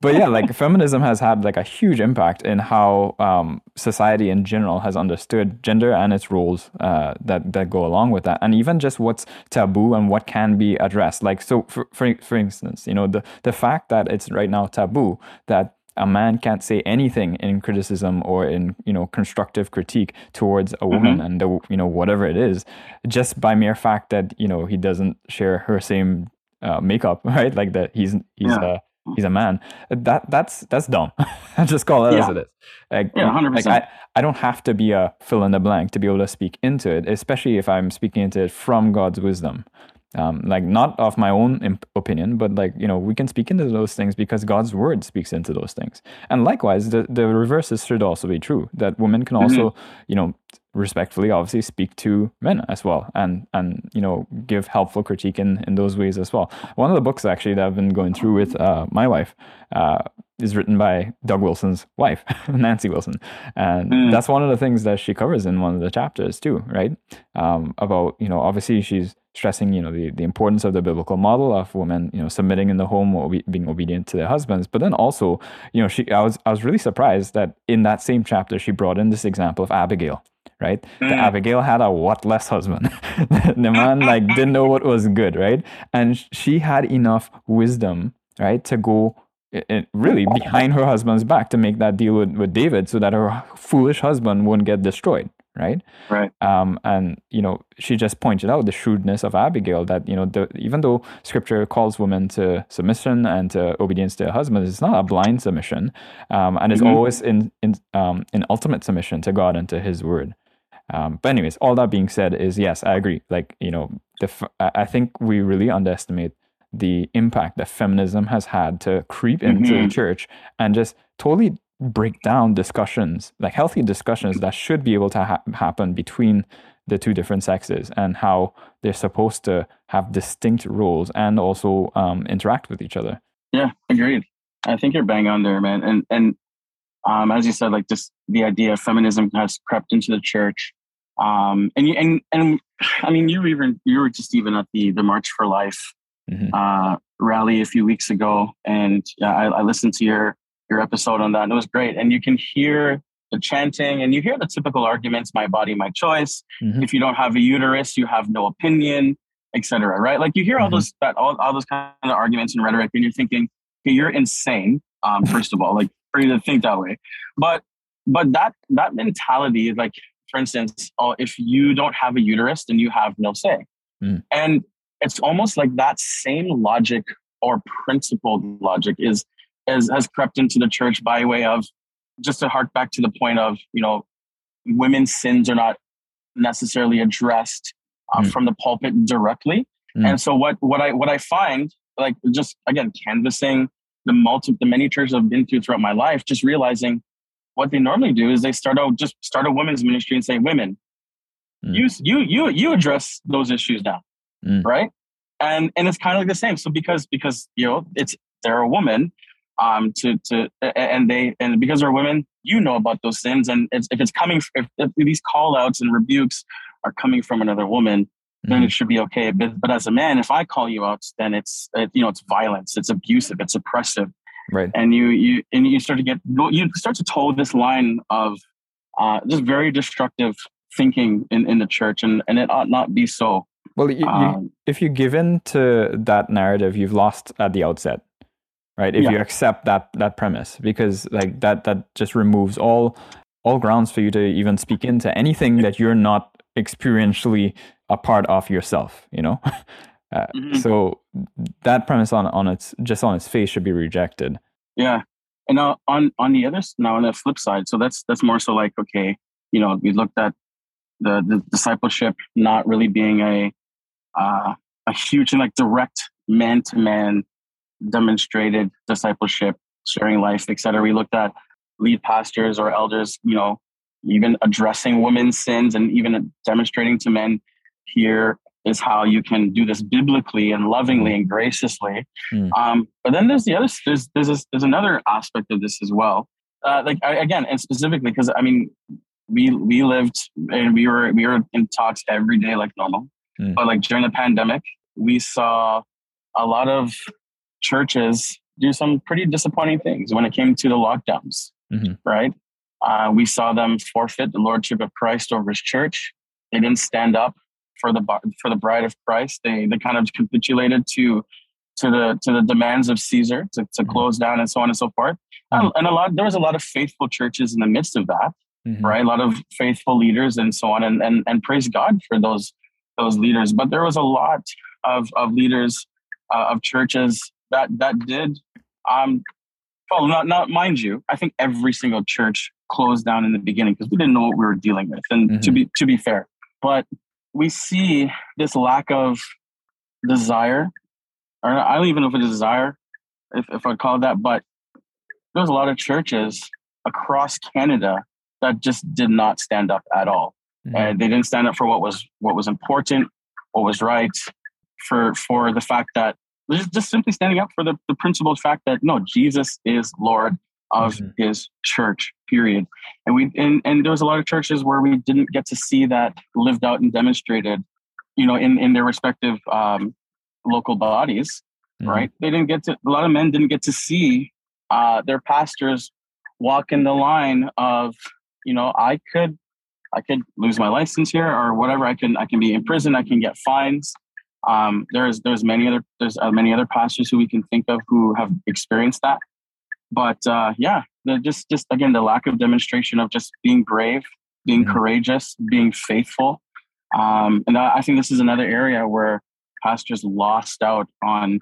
But yeah, like feminism has had like a huge impact in how um, society in general has understood gender and its roles uh, that that go along with that, and even just what's taboo and what can be addressed. Like so, for for, for instance, you know the the fact that it's right now taboo that a man can't say anything in criticism or in you know constructive critique towards a woman and the, you know whatever it is just by mere fact that you know he doesn't share her same uh, makeup right like that he's he's Yeah. a he's a man that that's that's dumb I just call it as it is like, Yeah, 100%. I, I don't have to be a fill in the blank to be able to speak into it especially if i'm speaking into it from god's wisdom um, like not of my own imp- opinion, but like you know, we can speak into those things because God's word speaks into those things. And likewise, the the reverses should also be true. That women can also, you know, respectfully, obviously, speak to men as well, and and you know, give helpful critique in in those ways as well. One of the books actually that I've been going through with uh, my wife. Uh, is written by Doug Wilson's wife, Nancy Wilson, and Mm. that's one of the things that she covers in one of the chapters too, right? Um, about you know, obviously she's stressing you know the, the importance of the biblical model of women you know submitting in the home or obe- being obedient to their husbands but then also you know she I was I was really surprised that in that same chapter she brought in this example of Abigail right the Mm. Abigail had a what less husband the man like didn't know what was good right and she had enough wisdom right to go really behind her husband's back to make that deal with, with David so that her foolish husband wouldn't get destroyed right Right. um, and you know she just pointed out the shrewdness of Abigail that you know the, even though Scripture calls women to submission and to obedience to their husbands, it's not a blind submission, um, and it's Mhm. always in in um, in ultimate submission to God and to His Word. Um, but anyways, all that being said, is yes, I agree. Like you know, the f- I think we really underestimate the impact that feminism has had to creep into the Mhm. church and just totally break down discussions, like healthy discussions that should be able to ha- happen between the two different sexes and how they're supposed to have distinct roles and also um, interact with each other. Yeah, agreed. I think you're bang on there, man. And and um, as you said, like just the idea of feminism has crept into the church. Um, and you and and I mean, you were even you were just even at the the March for Life mm-hmm. uh, rally a few weeks ago, and yeah, I, I listened to your your episode on that, and it was great. And you can hear the chanting, and you hear the typical arguments: "My body, my choice." Mm-hmm. If you don't have a uterus, you have no opinion, etc. Right? Like you hear all mm-hmm. those that all, all those kind of arguments and rhetoric, and you're thinking, "Okay, you're insane." Um, first of all, like for you to think that way. But but that that mentality, is like for instance, oh, if you don't have a uterus, then you have no say. Mm. And it's almost like that same logic or principled logic is, is has crept into the church by way of just to hark back to the point of you know women's sins are not necessarily addressed uh, mm. from the pulpit directly mm. and so what what i what i find like just again canvassing the multi the many churches I've been through throughout my life, just realizing what they normally do is they start out just start a women's ministry and say, "Women, mm. you you you you address those issues now, mm. right?" And and it's kind of like the same. So because because you know it's they're a woman, um, to to and they and because they're women, you know about those sins, and it's, if it's coming if, if these call outs and rebukes are coming from another woman, then mm-hmm. it should be okay. But, but as a man, if I call you out, then it's it, you know it's violence, it's abusive, it's oppressive, right? And you you and you start to get you start to toe this line of uh, just very destructive thinking in, in the church, and and it ought not be so. Well, you, um, you, if you give in to that narrative, you've lost at the outset, right? If yeah. you accept that that premise, because like that that just removes all all grounds for you to even speak into anything that you're not experientially a part of yourself you know? Uh, mm-hmm. so that premise on on its just on its face should be rejected. Yeah. And now on on the other now on the flip side so that's that's more so like okay you know we looked at the the discipleship not really being a uh, a huge and like direct man to man demonstrated discipleship sharing life etc we looked at lead pastors or elders you know even addressing women's sins and even demonstrating to men here is how you can do this biblically and lovingly and graciously. Mm. Um, but then there's the other there's there's, this, there's another aspect of this as well. Uh, like I, again, and specifically because I mean, we we lived and we were we were in talks every day like normal. Mm. But like during the pandemic, we saw a lot of churches do some pretty disappointing things when it came to the lockdowns. Mm-hmm. Right? Uh, we saw them forfeit the lordship of Christ over His church. They didn't stand up for the for the bride of Christ. They they kind of capitulated to to the to the demands of Caesar to, to mm-hmm. close down and so on and so forth. Mm-hmm. And, and, a lot there was a lot of faithful churches in the midst of that, mm-hmm. right? A lot of faithful leaders and so on, and and and praise God for those those leaders. But there was a lot of of leaders uh, of churches that that did um well not not mind you i think every single church closed down in the beginning because we didn't know what we were dealing with and mm-hmm. to be to be fair but we see this lack of desire, or I don't even know if it's a desire, if, if I'd call it that, but there's a lot of churches across Canada that just did not stand up at all. Mm-hmm. And they didn't stand up for what was what was important, what was right, for for the fact that just, just simply standing up for the, the principled fact that no, Jesus is Lord of mm-hmm. his church period. And we and, and there was a lot of churches where we didn't get to see that lived out and demonstrated you know in in their respective um, local bodies mm-hmm. right? They didn't get to a lot of men didn't get to see uh, their pastors walk in the line of you know i could i could lose my license here or whatever. I can i can be in prison. I can get fines. Um, there's there's many other there's uh, many other pastors who we can think of who have experienced that but uh, yeah, the, just just again the lack of demonstration of just being brave, being mm-hmm. courageous, being faithful, um, and I think this is another area where pastors lost out on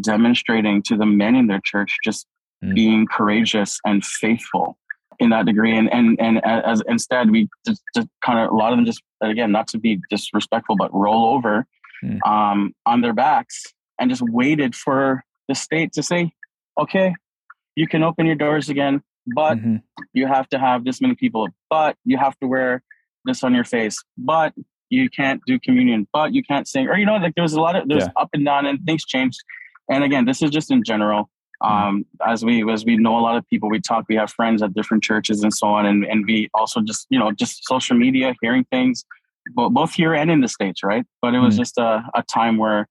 demonstrating to the men in their church just mm-hmm. being courageous and faithful in that degree and and and as instead we just, just kind of a lot of them just again not to be disrespectful but roll over mm. um, on their backs and just waited for the state to say okay you can open your doors again, but mm-hmm. you have to have this many people, but you have to wear this on your face, but you can't do communion, but you can't sing, or you know, like there was a lot of there's yeah. up and down and things changed. And again, this is just in general. Um, as we as we know a lot of people, we talk, we have friends at different churches and so on, and and we also just you know just social media, hearing things, both here and in the states, right? But it was mm-hmm. just a, a time where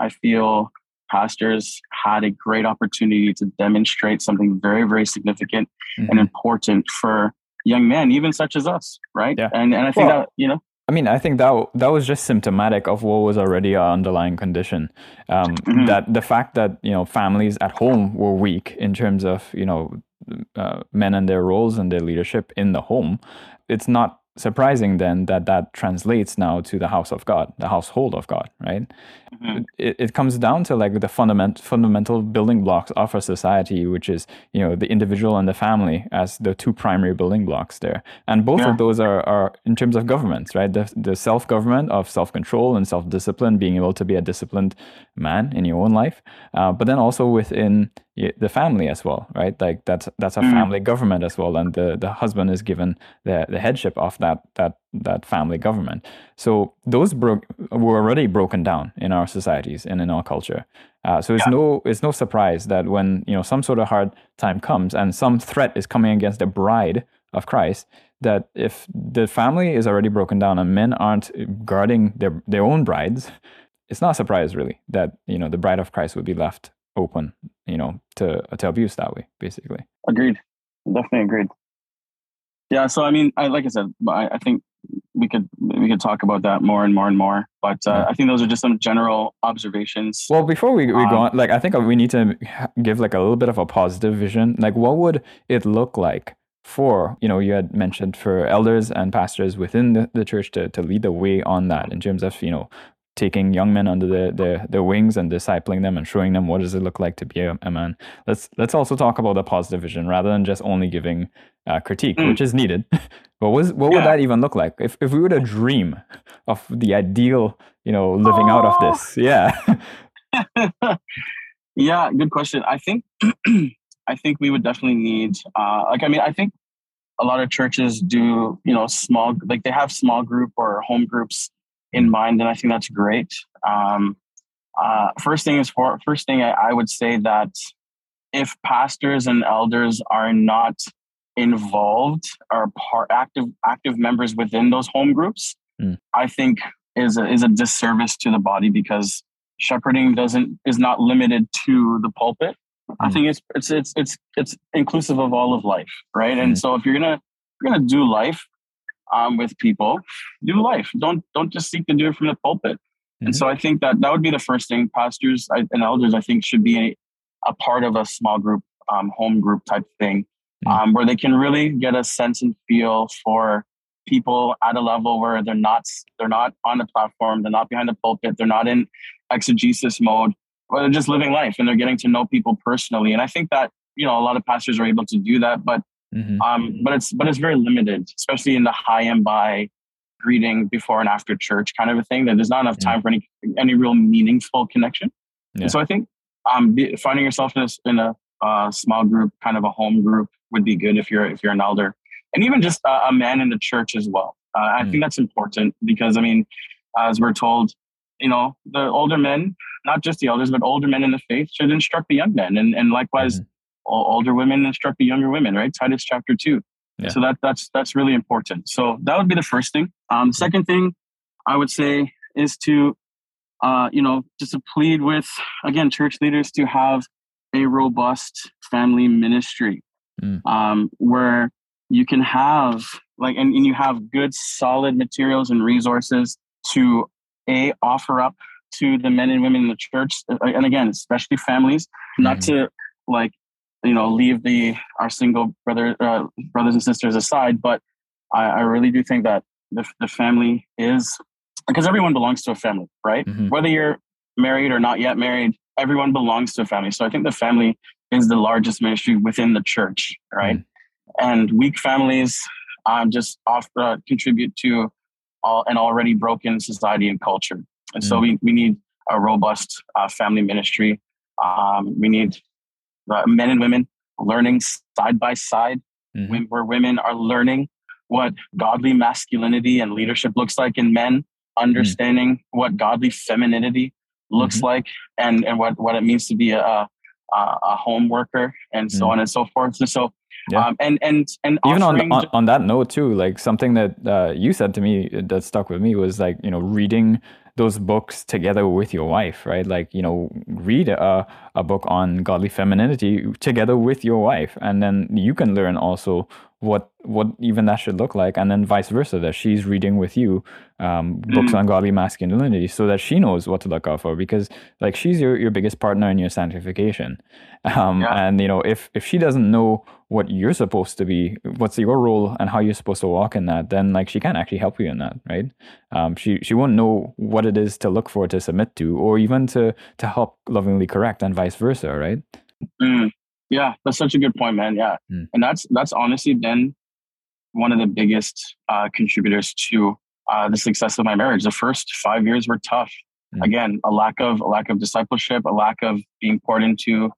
I feel pastors had a great opportunity to demonstrate something very very significant mm-hmm. and important for young men, even such as us, right? Yeah. And and I think well, that you know I mean, I think that that was just symptomatic of what was already an underlying condition. Um, mm-hmm. That the fact that you know families at home were weak in terms of you know uh, men and their roles and their leadership in the home. It's not surprising then that that translates now to the house of God, the household of God, right? Mm-hmm. It, it comes down to like the fundament, fundamental building blocks of a society, which is, you know, the individual and the family as the two primary building blocks there. And both yeah. of those are, are in terms of governments, right? The, the self-government of self-control and self-discipline, being able to be a disciplined man in your own life, uh, but then also within the family as well, right? Like that's that's a mm. family government as well, and the the husband is given the the headship of that that that family government. So those broke were already broken down in our societies and in our culture. Uh, so it's yeah. no it's no surprise that when you know some sort of hard time comes and some threat is coming against the bride of Christ, that if the family is already broken down and men aren't guarding their their own brides, it's not a surprise really that you know the bride of Christ would be left open, you know, to to abuse that way, basically. Agreed. Definitely agreed. Yeah. So I mean, I like I said, I, I think we could we could talk about that more and more and more. But uh, yeah. I think those are just some general observations. Well, before we, we um, go on, like I think we need to give like a little bit of a positive vision. Like, what would it look like? for you know you had mentioned for elders and pastors within the, the church to, to lead the way on that in terms of you know taking young men under the, the, the wings and discipling them and showing them what does it look like to be a, a man. Let's let's also talk about the positive vision rather than just only giving uh, critique, mm. which is needed. but what, what yeah. would that even look like if, if we were to dream of the ideal, you know, living oh. out of this? Yeah. yeah, good question. I think I think we would definitely need uh, like I mean I think a lot of churches do you know small like they have small group or home groups in mind, and I think that's great. Um, uh, first thing is for first thing I, I would say that if pastors and elders are not involved or part active active members within those home groups, mm. I think is a, is a disservice to the body because shepherding doesn't is not limited to the pulpit. Mm. I hmm. think it's it's it's it's it's inclusive of all of life, right? Mm. And hmm. so if you're gonna if you're gonna do life, um, with people, do life. Don't don't just seek to do it from the pulpit. Mm-hmm. And so I think that that would be the first thing. Pastors and elders, I think, should be a, a part of a small group, um, home group type thing, mm-hmm. um, where they can really get a sense and feel for people at a level where they're not they're not on the platform, they're not behind the pulpit, they're not in exegesis mode, but they're just living life and they're getting to know people personally. And I think that you know a lot of pastors are able to do that, but Mm-hmm. Um, but it's but it's very limited, especially in the high and by greeting before and after church kind of a thing. That there's not enough time for any any real meaningful connection. Yeah. so I think um, be, finding yourself in a, in a uh, small group, kind of a home group, would be good if you're if you're an elder, and even just a man in the church as well. Uh, I mm. think that's important because I mean, as we're told, you know, the older men, not just the elders, but older men in the faith should instruct the young men, and and likewise. Mm older women instruct the younger women, right? Titus chapter two. Yeah. So that that's that's really important. So that would be the first thing. Um, the second thing I would say is to, uh, you know, just to plead with again church leaders to have a robust family ministry, mm. um, where you can have like and, and you have good solid materials and resources to a offer up to the men and women in the church and again especially families mm. not to like you know leave the our single brother uh, brothers and sisters aside but I, I, really do think that the, the family is because everyone belongs to a family right mm-hmm. whether you're married or not yet married everyone belongs to a family so i think the family is the largest ministry within the church right mm-hmm. and weak families um, just off, uh, contribute to all, an already broken society and culture and mm-hmm. so we, we need a robust uh, family ministry um, we need uh, men and women learning side by side, mm-hmm. where women are learning what godly masculinity and leadership looks like in men, mm-hmm. understanding mm-hmm. what godly femininity looks mm-hmm. like, and and what what it means to be a uh, a home worker and so on and so forth. And so, yeah. Um, and and and even on, on, on that note too, like something that uh, you said to me that stuck with me was like you know reading those books together with your wife, right? Like, you know, read a, a book on godly femininity together with your wife. And then you can learn also what what even that should look like and then vice versa that she's reading with you um, books mm. on godly masculinity so that she knows what to look out for because like she's your, your biggest partner in your sanctification um, yeah. and you know if if she doesn't know what you're supposed to be what's your role and how you're supposed to walk in that then like she can't actually help you in that right um, she she won't know what it is to look for to submit to or even to to help lovingly correct and vice versa right mm. Yeah, that's such a good point, man. Yeah, mm. and that's that's honestly been one of the biggest uh, contributors to uh, the success of my marriage. The first five years were tough. Mm. Again, a lack of a lack of discipleship, a lack of being poured into,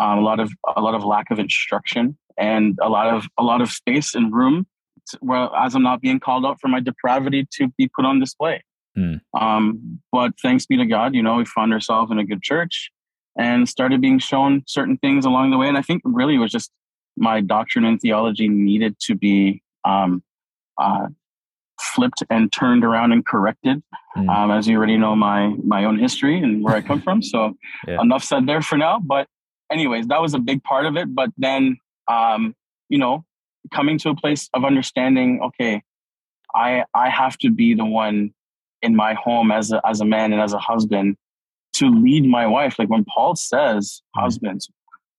um, a lot of a lot of lack of instruction, and a lot of a lot of space and room to, where as I'm not being called out for my depravity to be put on display. Mm. Um, but thanks be to God, you know, we found ourselves in a good church and started being shown certain things along the way. And I think really it was just my doctrine and theology needed to be um, uh, flipped and turned around and corrected. Mm. Um, as you already know, my my own history and where I come from. So yeah. enough said there for now. But anyways, that was a big part of it. But then, um, you know, coming to a place of understanding, okay, I I have to be the one in my home as a as a man and as a husband to lead my wife. Like when Paul says, mm-hmm. husbands,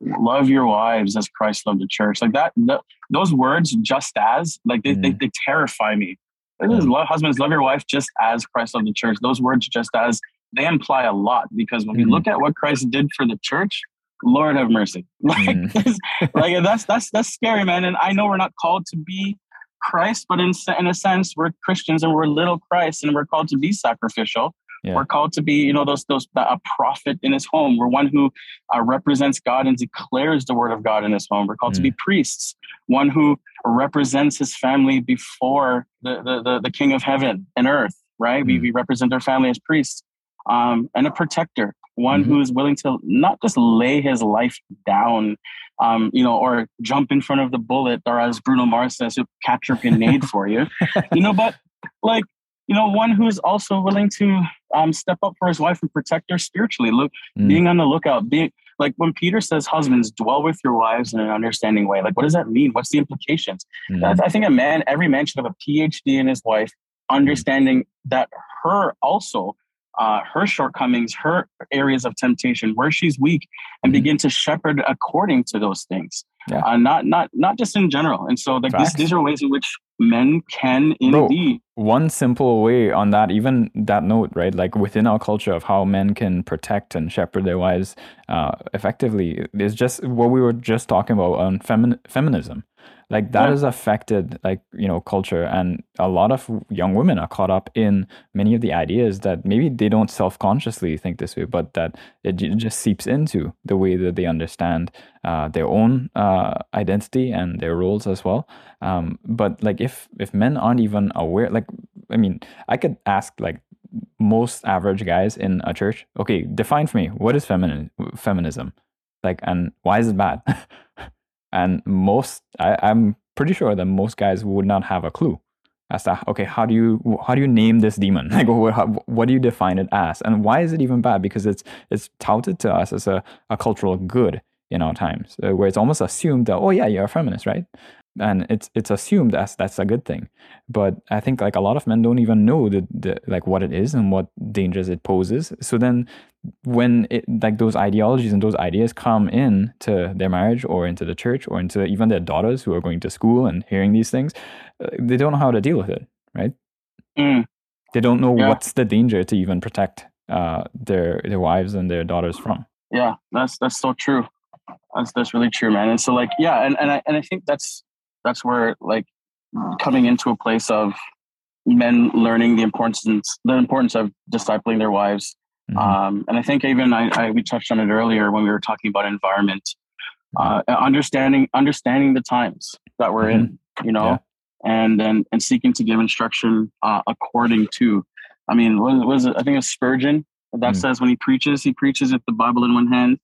love your wives as Christ loved the church. Like that, the, those words, just as, like they, mm. they, they, terrify me. Mm. Love, husbands, love your wife just as Christ loved the church. Those words, just as, they imply a lot because when mm. we look at what Christ did for the church, Lord have mercy. Like, mm. like that's that's that's scary, man. And I know we're not called to be Christ, but in in a sense, we're Christians and we're little Christ, and we're called to be sacrificial. Yeah. We're called to be, you know, those those a prophet in his home. We're one who uh, represents God and declares the word of God in his home. We're called mm. to be mm. priests, one who represents his family before the the, the, the King of heaven and earth. Right? Mm. We we represent our family as priests, um, and a protector, one mm-hmm. who is willing to not just lay his life down, um, you know, or jump in front of the bullet, or as Bruno Mars says, capture a grenade for you, you know, but like you know, one who's also willing to um, step up for his wife and protect her spiritually. Look, mm. being on the lookout, being like when Peter says, "Husbands, dwell with your wives in an understanding way." Like, what does that mean? What's the implications? Mm. I think a man, every man, should have a PhD in his wife, understanding that her also uh, her shortcomings, her areas of temptation, where she's weak, and mm-hmm. begin to shepherd according to those things. Yeah. Uh, not not not just in general. And so like this, these are ways in which men can indeed. Bro, one simple way on that, even that note, right? Like within our culture of how men can protect and shepherd their wives uh, effectively is just what we were just talking about on femi- feminism like that yeah. has affected like you know culture and a lot of young women are caught up in many of the ideas that maybe they don't self-consciously think this way but that it just seeps into the way that they understand uh, their own uh, identity and their roles as well. Um, but like if if men aren't even aware like i mean i could ask like most average guys in a church okay define for me what is feminine feminism? Like and why is it bad and most I, i'm pretty sure that most guys would not have a clue as to okay how do you how do you name this demon? Like what, what do you define it as? And why is it even bad? Because it's it's touted to us as a, a cultural good in our times uh, where it's almost assumed that oh yeah you're a feminist right and it's it's assumed as that's a good thing. But i think like a lot of men don't even know the, the like what it is and what dangers it poses. So then when it like those ideologies and those ideas come in to their marriage or into the church or into even their daughters who are going to school and hearing these things uh, they don't know how to deal with it right? Mm. they don't know yeah. what's the danger to even protect uh, their their wives and their daughters from. Yeah that's that's so true. That's that's really true man. And so like yeah and, and i and i think that's that's where like coming into a place of men learning the importance the importance of discipling their wives mm-hmm. um, and i think even I, I, we touched on it earlier when we were talking about environment uh, understanding understanding the times that we're mm-hmm. in you know yeah. and and and seeking to give instruction uh, according to i mean what was it i think it's spurgeon that mm says when he preaches he preaches with the bible in one hand and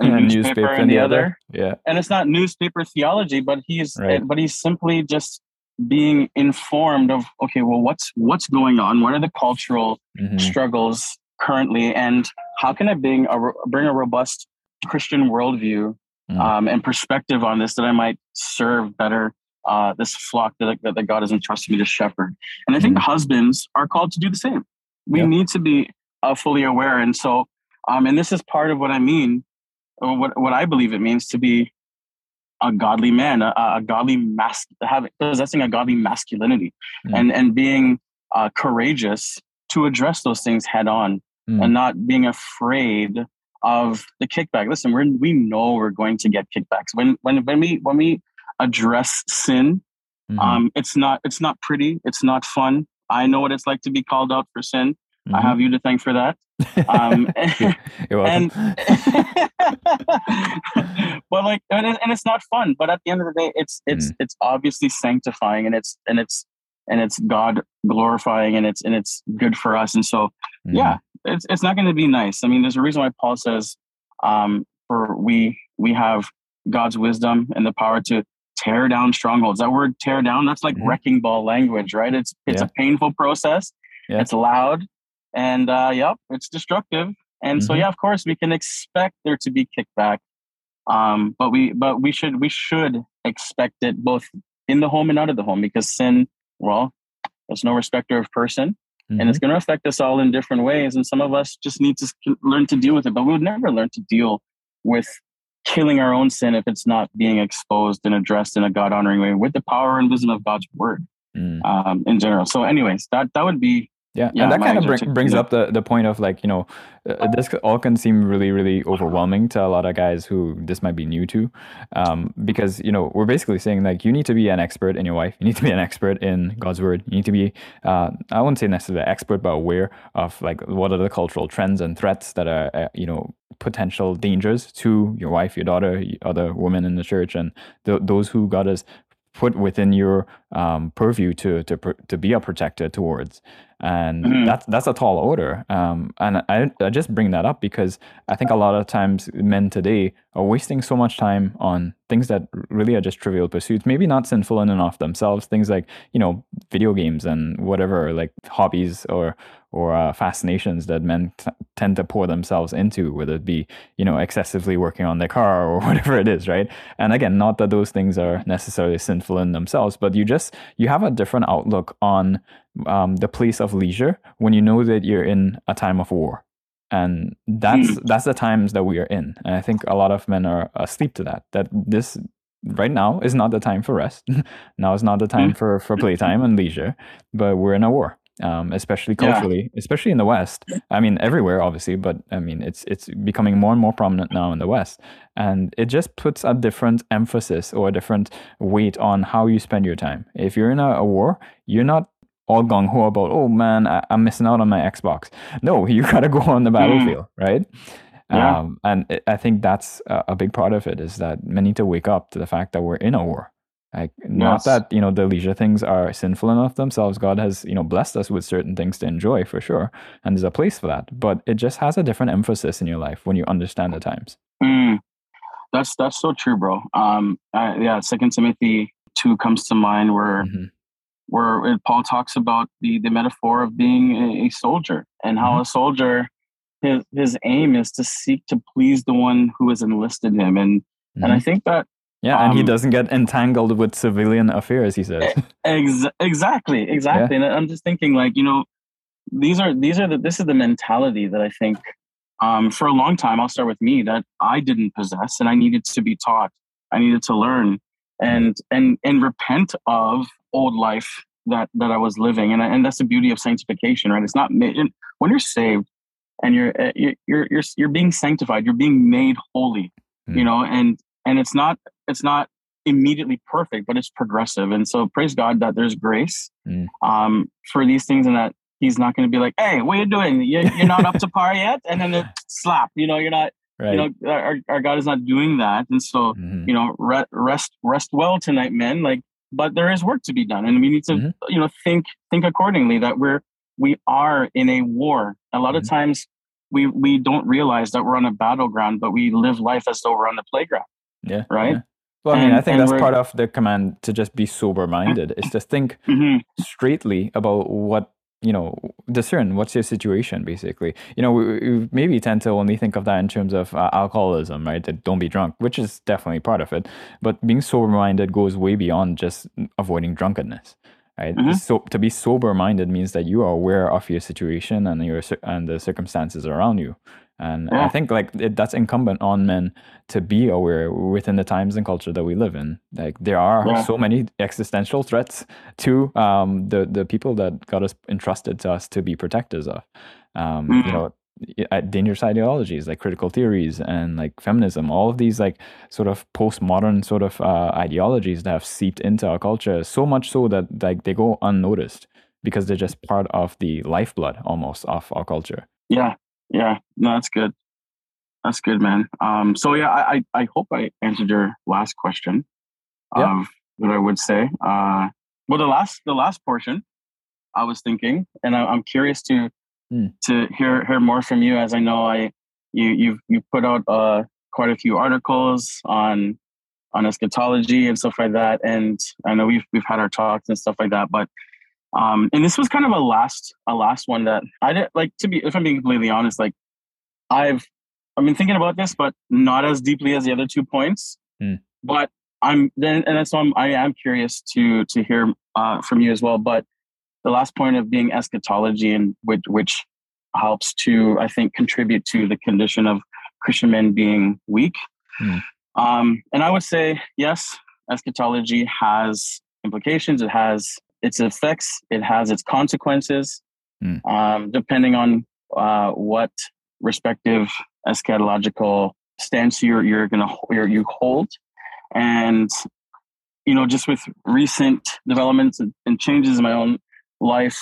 newspaper, in the, the other. Yeah. And it's not newspaper theology, but he's right. but he's simply just being informed of okay, well what's what's going on? What are the cultural mm-hmm. struggles currently and how can I bring a bring a robust Christian worldview mm. um, and perspective on this that I might serve better uh, this flock that, that, that, God has entrusted me to shepherd. And I think mm. husbands are called to do the same. We yeah. need to be uh, fully aware. And so, um, and this is part of what I mean, what, what I believe it means to be a godly man, a, a godly mas- having possessing a godly masculinity, mm. and and being uh, courageous to address those things head on, mm. and not being afraid of the kickback. Listen, we we know we're going to get kickbacks when when when we when we address sin. Mm-hmm. Um, it's not it's not pretty. It's not fun. I know what it's like to be called out for sin. Mm-hmm. I have you to thank for that. Um, You're welcome. And, but like, and, and, it's not fun. But at the end of the day, it's it's mm. it's obviously sanctifying, and it's and it's and it's God glorifying, and it's and it's good for us. And so, mm. yeah, it's it's not going to be nice. I mean, there's a reason why Paul says, um, "For we we have God's wisdom and the power to tear down strongholds." That word "tear down" that's like mm-hmm. wrecking ball language, right? It's it's yeah. a painful process. Yeah. It's loud, and uh, yep, it's destructive. And mm-hmm. so, yeah, of course, we can expect there to be kickback, um, but we but we should we should expect it both in the home and out of the home because sin, well, there's no respecter of person mm-hmm. and it's mm-hmm. going to affect us all in different ways. And some of us just need to learn to deal with it, but we would never learn to deal with killing our own sin if it's not being exposed and addressed in a God honoring way with the power and wisdom of God's word mm. um, in general. So, anyways, that that would be yeah, yeah and that kind of bring, brings up the, the point of like you know uh, this all can seem really really overwhelming to a lot of guys who this might be new to um, because you know we're basically saying like you need to be an expert in your wife. You need to be an expert in god's word. You need to be uh, i wouldn't say necessarily expert but aware of like what are the cultural trends and threats that are uh, you know potential dangers to your wife your daughter other women in the church and th- those who god has put within your um, purview to to to be a protector towards, and mm-hmm. that's that's a tall order. Um, and I I just bring that up because I think a lot of times men today are wasting so much time on things that really are just trivial pursuits, maybe not sinful in and of themselves. Things like you know video games and whatever, like hobbies or or uh, fascinations that men t- tend to pour themselves into, whether it be you know excessively working on their car or whatever it is, right? And again, not that those things are necessarily sinful in themselves, but you just you have a different outlook on um, the place of leisure when you know that you're in a time of war, and that's mm. that's the times that we are in. And I think a lot of men are asleep to that. That this right now is not the time for rest. now is not the time mm. for for playtime and leisure, but we're in a war um, especially culturally, yeah. especially in the West. I mean, everywhere, obviously, but I mean, it's it's becoming more and more prominent now in the West, and it just puts a different emphasis or a different weight on how you spend your time. If you're in a, a war, you're not all gung ho about, oh man, I, am missing out on my Xbox. No, you gotta go on the mm. battlefield, mm. right? Yeah. Um, and it, I think that's a, a big part of it is that men need to wake up to the fact that we're in a war like not yes. that you know the leisure things are sinful enough themselves. God has you know blessed us with certain things to enjoy for sure, and there's a place for that. But it just has a different emphasis in your life when you understand the times. Mm, that's that's so true, bro. Um, uh, yeah, Second Timothy two comes to mind where mm-hmm. Where Paul talks about the the metaphor of being a, soldier and how mm-hmm. a soldier his his aim is to seek to please the one who has enlisted him and mm-hmm. and I mm-hmm. think that yeah, and um, he doesn't get entangled with civilian affairs. He says ex- exactly, exactly. Yeah. And I'm just thinking, like you know, these are these are the this is the mentality that I think um, for a long time. I'll start with me that I didn't possess, and I needed to be taught. I needed to learn and and and repent of old life that that I was living, and and that's the beauty of sanctification, right? It's not when you're saved and you're eh, you're you're you're being sanctified, you're being made holy, mm. you know, and and it's not it's not immediately perfect, but it's progressive. And so praise God that there's grace mm. um, for these things and that he's not going to be like, Hey, what are you doing? You're, you're not up to par yet. And then slap, you know, you're not, right. you know, our, our God is not doing that. And so, mm-hmm. you know, re- rest, rest well tonight, men, like, but there is work to be done and we need to, mm-hmm. you know, think, think accordingly that we're, we are in a war. A lot mm-hmm. of times we we don't realize that we're on a battleground, but we live life as though we're on the playground. Yeah. Right. yeah. Well, I mean, And- I think that's part of the command to just be sober minded, is to think hmm straightly about what you know discern what's your situation basically. You know we, we maybe tend to only think of that in terms of uh, alcoholism right? That don't be drunk which is definitely part of it. But being sober minded goes way beyond just avoiding drunkenness right? Mhm. so to be sober minded means that you are aware of your situation and your and the circumstances around you and i think like it, that's incumbent on men to be aware within the times and culture that we live in like there are Yeah. so many existential threats to um, the the people that got us entrusted to us to be protectors of. Um, You Mhm. know, uh, dangerous ideologies like critical theories and like feminism. All of these like sort of postmodern sort of uh, ideologies that have seeped into our culture so much so that like they go unnoticed because they're just part of the lifeblood almost of our culture. Yeah, yeah. No, that's good. That's good, man. Um, so yeah, I, I I hope I answered your last question Yeah. of what I would say. Uh, well, the last the last portion, I was thinking, and I, I'm curious to Hmm. to hear hear more from you, as I know I you you've you put out uh, quite a few articles on on eschatology and stuff like that, and I know we've we've had our talks and stuff like that, but um, and this was kind of a last a last one that I didn't like to be if I'm being completely honest, like I've I've been thinking about this, but not as deeply as the other two points. Hmm. But I'm then, and so I'm, I am curious to to hear uh, from you as well. But the last point of being eschatology, and which which helps to I think contribute to the condition of Christian men being weak. Hmm. Um, and I would say yes, eschatology has implications. It has its effects. It has its consequences. Hmm. Um, depending on uh, what respective eschatological stance you're you're gonna you're, you hold, and you know just with recent developments and, and changes in my own life,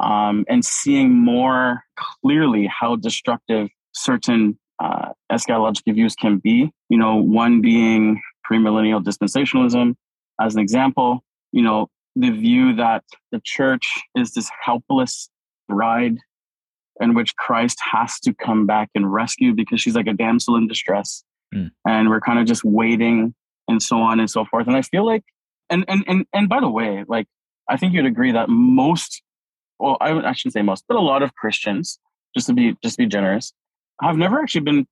um, and seeing more clearly how destructive certain uh, eschatological views can be. You know, one being premillennial dispensationalism, as an example. You know, the view that the church is this helpless bride in which Christ has to come back and rescue because she's like a damsel in distress. Mm. And we're kind of just waiting and so on and so forth. And I feel like, and, and, and, and by the way, like, I think you'd agree that most, well, I, I shouldn't say most, but a lot of Christians, just to be, just to be generous, have never actually been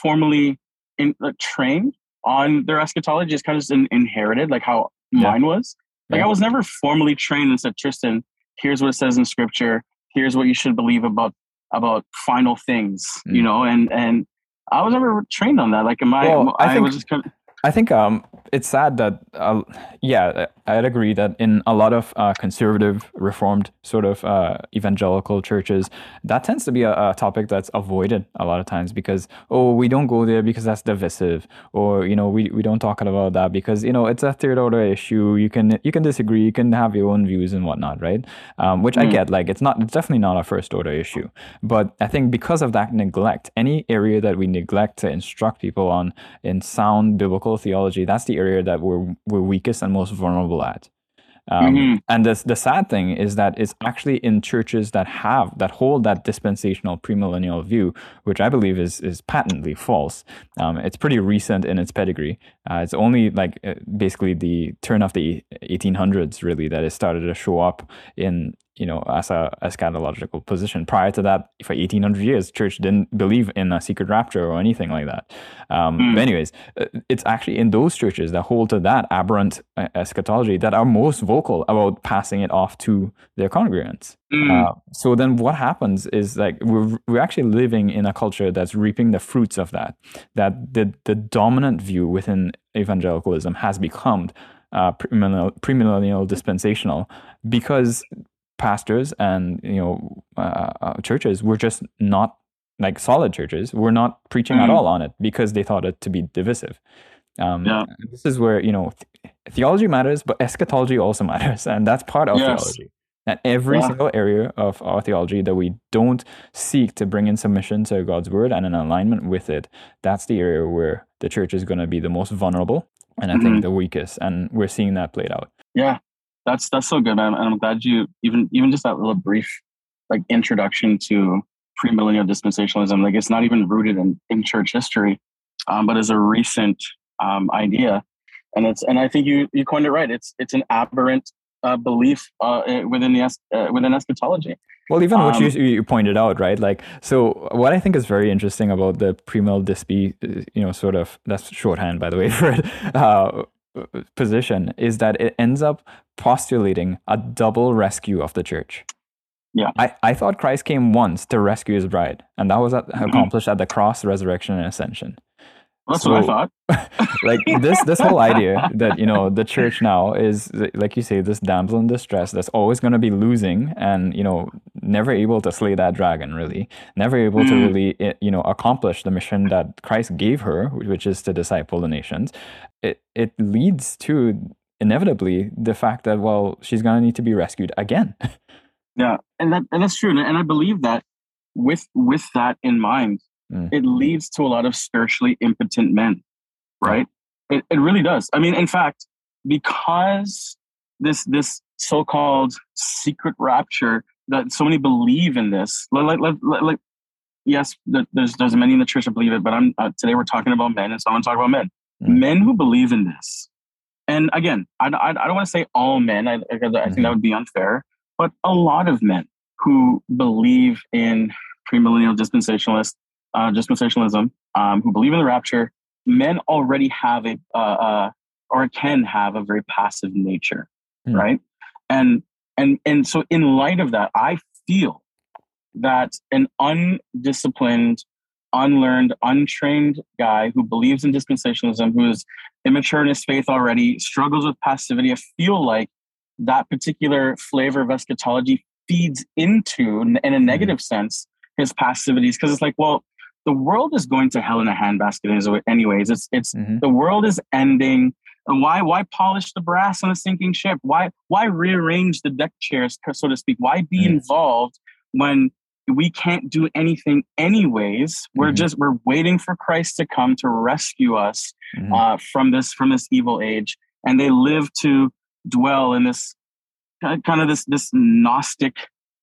formally in, like, trained on their eschatology. It's kind of just in, inherited, like how Yeah. mine was. Like I was never formally trained and said, Tristan, here's what it says in scripture. Here's what you should believe about about final things, you Mm. know, and and I was never trained on that. Like, am I? Well, I I, think- was just kind of, I think um, it's sad that, uh, yeah, I'd agree that in a lot of uh, conservative, reformed sort of uh, evangelical churches, that tends to be a, a topic that's avoided a lot of times because, oh, we don't go there because that's divisive, or you know, we, we don't talk about that because you know it's a third order issue. You can you can disagree, you can have your own views and whatnot, right? Um, which I Mm. get. Like it's not, it's definitely not a first order issue, but I think because of that neglect, any area that we neglect to instruct people on in sound biblical theology, that's the area that we're we're weakest and most vulnerable at. Um, Mhm. And the the sad thing is that it's actually in churches that have that hold that dispensational premillennial view, which I believe is is patently false. Um, it's pretty recent in its pedigree. Uh, it's only like uh, basically the turn of the 1800s really that it started to show up in you know as a eschatological position. Prior to that, for 1800 years, church didn't believe in a secret rapture or anything like that. Um, Mm. But anyways, uh, it's actually in those churches that hold to that aberrant uh, eschatology that are most vocal about passing it off to their congregants. Mm, Uh, so then what happens is like we're, we're actually living in a culture that's reaping the fruits of that that the, the dominant view within evangelicalism has become uh, premillennial, premillennial dispensational because pastors and you know uh, uh, churches were just not like solid churches were not preaching at Mhm. all on it because they thought it to be divisive um, Yeah. this is where you know th- theology matters but eschatology also matters and that's part of Yes. theology and every Yeah. single area of our theology that we don't seek to bring in submission to God's word and in alignment with it, that's the area where the church is going to be the most vulnerable and I Mhm. think the weakest. And we're seeing that played out. yeah, that's that's so good, man. And I'm glad you even even just that little brief like introduction to premillennial dispensationalism. Like it's not even rooted in, in church history, um, but is a recent um, idea. And it's and I think you you coined it right. It's it's an aberrant uh, belief uh, within the uh, within eschatology. Well, even what you, um, you pointed out, right? Like, so what I think is very interesting about the premill dispe, uh, you know, sort of that's shorthand, by the way, for it, uh, position is that it ends up postulating a double rescue of the church. Yeah. I, I thought Christ came once to rescue his bride, and that was at, mm-hmm. accomplished at the cross, resurrection, and ascension. That's so, what I thought. like this this whole idea that you know the church now is like you say this damsel in distress that's always going to be losing and you know never able to slay that dragon really never able mm. to really eh, you know accomplish the mission that Christ gave her which is to disciple the nations. It it leads to inevitably the fact that well she's going to need to be rescued again. yeah, and that and that's true, and I believe that with with that in mind mm. it leads to a lot of spiritually impotent men, right? It, it really does. I mean, in fact, because this this so-called secret rapture that so many believe in this, like, like, like yes, there's there's many in the church that believe it, but I'm uh, today we're talking about men, and so I want to talk about men, mm. men who believe in this. And again, I, I, I don't want to say all men, I, I think that mm-hmm. would be unfair, but a lot of men who believe in premillennial dispensationalists uh, dispensationalism, um, who believe in the rapture, men already have a uh, uh, or can have a very passive nature, mm. right? And and and so in light of that, I feel that an undisciplined, unlearned, untrained guy who believes in dispensationalism, who is immature in his faith already, struggles with passivity, I feel like that particular flavor of eschatology feeds into, in a hmm. negative sense, his passivities. Because it's like, well, the world is going to hell in a handbasket anyways. It's it's mm-hmm. the world is ending. And why why polish the brass on a sinking ship? Why why rearrange the deck chairs, so to speak? Why be mm-hmm. involved when we can't do anything anyways? We're mm-hmm. just we're waiting for Christ to come to rescue us mm-hmm. uh, from this from this evil age. And they live to dwell in this kind of this this gnostic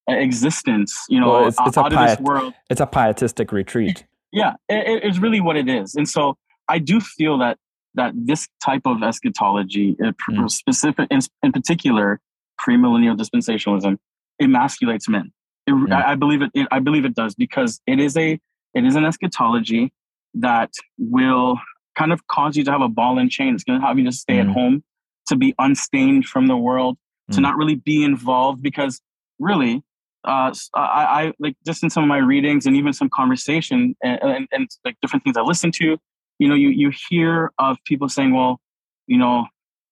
existence you know well, it's, it's out, a piet- this world it's a pietistic retreat yeah it, it's really what it is and so i do feel that that this type of eschatology uh, mm. specific in, in particular premillennial dispensationalism emasculates men it, mm. I, I, believe it, it i believe it does because it is a it is an eschatology that will kind of cause you to have a ball and chain it's going to have you to stay mm. at home to be unstained from the world to mm. not really be involved because really uh, I, I like just in some of my readings and even some conversation and, and, and, like different things I listen to, you know, you, you hear of people saying, well, you know,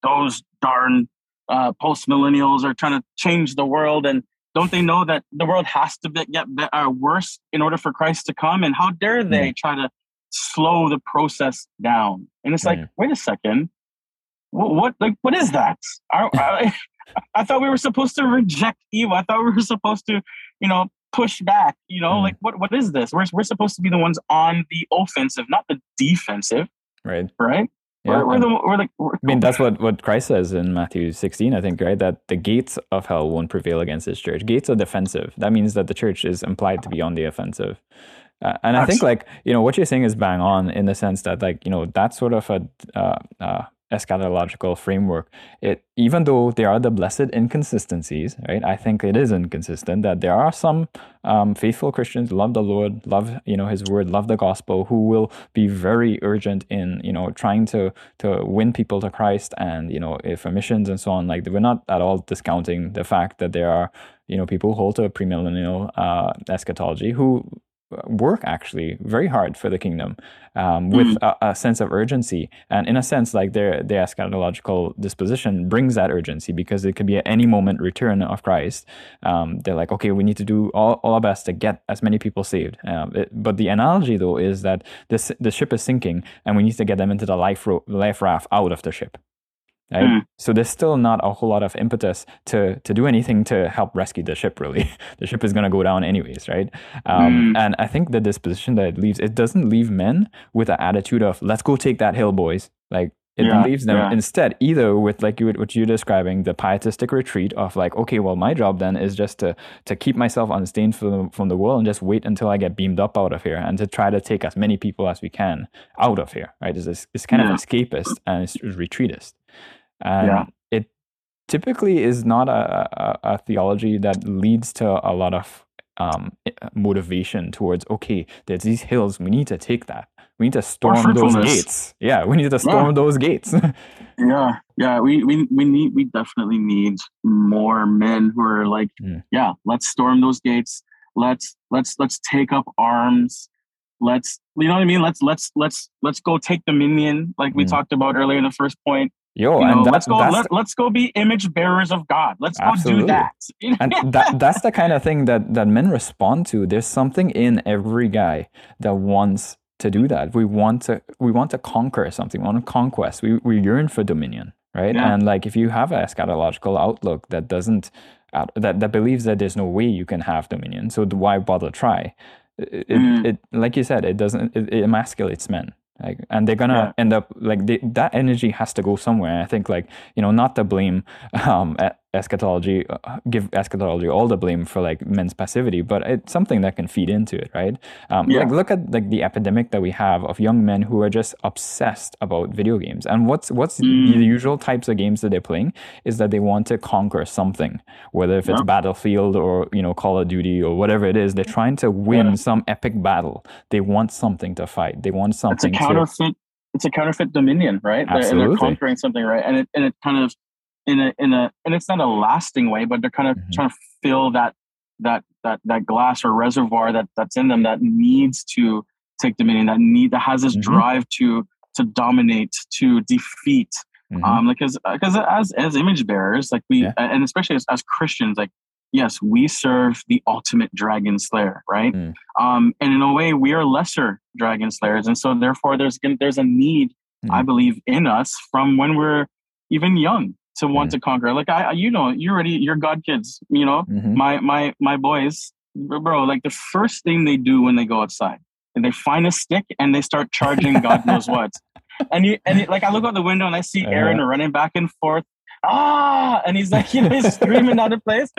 those darn uh, post millennials are trying to change the world. And don't they know that the world has to be, get better, uh, worse in order for Christ to come? And how dare they mm. try to slow the process down? And it's like, wait a second. What, what like what is that? Are, I thought we were supposed to reject evil. I thought we were supposed to, you know, push back. You know, mm. like what what is this? We're we're supposed to be the ones on the offensive, not the defensive. Right. Right. Yeah, we're, we're the, we're like, we're, I mean, that's what, what Christ says in Matthew 16, I think, right? That the gates of hell won't prevail against his church. Gates are defensive. That means that the church is implied to be on the offensive. Uh, and I think, like, you know, what you're saying is bang on in the sense that, like, you know, that sort of a uh, uh, eschatological framework. It even though there are the blessed inconsistencies right i think it is inconsistent that there are some um, faithful christians love the lord love you know his word love the gospel who will be very urgent in you know trying to to win people to christ and you know for missions and so on like we're not at all discounting the fact that there are you know people who hold to a premillennial uh, eschatology who work actually very hard for the kingdom um, with mm. a, a, sense of urgency. And in a sense like their their eschatological disposition brings that urgency because it could be at any moment return of christ. Um, they're like okay we need to do all, all our best to get as many people saved. Um, it, but the analogy though is that this the ship is sinking and we need to get them into the life, ro- life raft out of the ship Right? Mm. So there's still not a whole lot of impetus to to do anything to help rescue the ship. Really, the ship is going to go down anyways, right? Um, mm. And I think the disposition that it leaves, it doesn't leave men with an attitude of "Let's go take that hill, boys." Like It Yeah, leaves them yeah. instead either with like you what you're describing the pietistic retreat of like okay well my job then is just to to keep myself unstained from from the world and just wait until I get beamed up out of here and to try to take as many people as we can out of here right it's, it's kind Yeah. of escapist and it's retreatist and Yeah. it typically is not a, a, a theology that leads to a lot of um, motivation towards okay there's these hills we need to take that we need to storm those gates yeah we need to storm those gates Yeah, yeah, we, we we need we definitely need more men who are like, Mm. yeah, let's storm those gates. Let's let's let's take up arms. Let's you know what I mean. Let's let's let's let's go take dominion, like we Mm. talked about earlier in the first point. Yo You know, and that, let's go that's let, let's go be image bearers of God. Let's go do that. And that that's the kind of thing that that men respond to. There's something in every guy that wants to do that. We want to we want to conquer something. We want to conquest. We, we yearn for dominion right? Yeah. and like if you have an eschatological outlook that doesn't that, that believes that there's no way you can have dominion so why bother try? It, it, Mm. it like you said it doesn't it, it emasculates men like and they're gonna end up like they, that energy has to go somewhere. I think like you know not to blame um e- eschatology uh, give eschatology all the blame for like men's passivity but it's something that can feed into it right um Yeah. like look at like the epidemic that we have of young men who are just obsessed about video games and what's what's Mm. the usual types of games that they're playing is that they want to conquer something whether if it's Yep. battlefield or you know call of duty or whatever it is they're trying to win Yeah. some epic battle they want something to fight they want something it's a something to counterfeit it's a counterfeit dominion right They're- and they're conquering something right and it and it kind of in a in a and it's not a lasting way but they're kind of Mhm. trying to fill that that that that glass or reservoir that that's in them that needs to take dominion that need that has this Mhm. drive to to dominate to defeat Mhm. um because because as as image bearers like we Yeah. and especially as, as christians like yes we serve the ultimate dragon slayer right Mm. um and in a way we are lesser dragon slayers and so therefore there's gonna- there's a need i Mhm. believe in us from when we're even young to want Mm. to conquer like i you know you're already you're god kids you know Mhm. my my my boys bro like the first thing they do when they go outside and they find a stick and they start charging god knows what and you and it, like i look out the window and i see Uh-huh. aaron running back and forth ah and he's like you know he's screaming out of place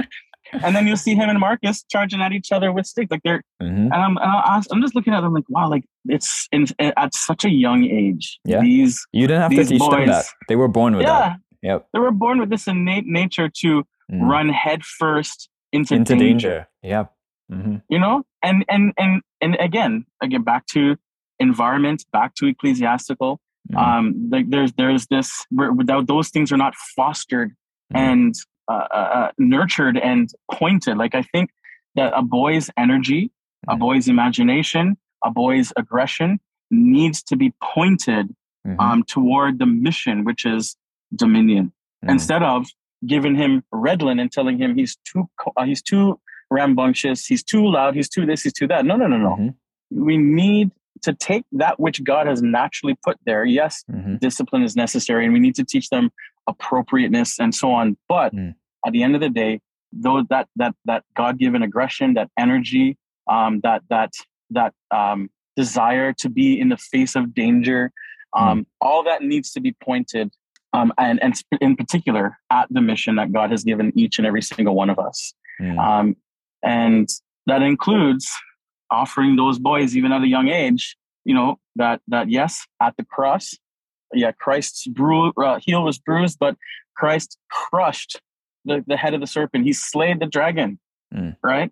and then you'll see him and marcus charging at each other with sticks like they're Mhm. and I'm, and I- I'm just looking at them like wow like it's in, at such a young age Yeah. these you didn't have to teach them boys- that they were born with yeah that yep they were born with this innate nature to Mm. run headfirst into, into danger, danger, yep hmm you know and and and and again again back to environment back to ecclesiastical Mhm. um like there's there's this where- without those things are not fostered Mhm. and uh, uh, uh, nurtured and pointed like i think that a boy's energy a boy's imagination a boy's aggression needs to be pointed Mhm. um, toward the mission which is dominion Mhm. instead of giving him Ritalin and telling him he's too uh, he's too rambunctious he's too loud he's too this he's too that no no no no Mhm. we need to take that which god has naturally put there yes Mhm. discipline is necessary and we need to teach them appropriateness and so on but Mm. at the end of the day though that that that god-given aggression that energy um that that that um desire to be in the face of danger um all that needs to be pointed um and and in particular at the mission that god has given each and every single one of us Mm. um and that includes offering those boys even at a young age you know that that yes at the cross yeah christ's bru- uh, heel was bruised but christ crushed the, the head of the serpent he slayed the dragon Mm. right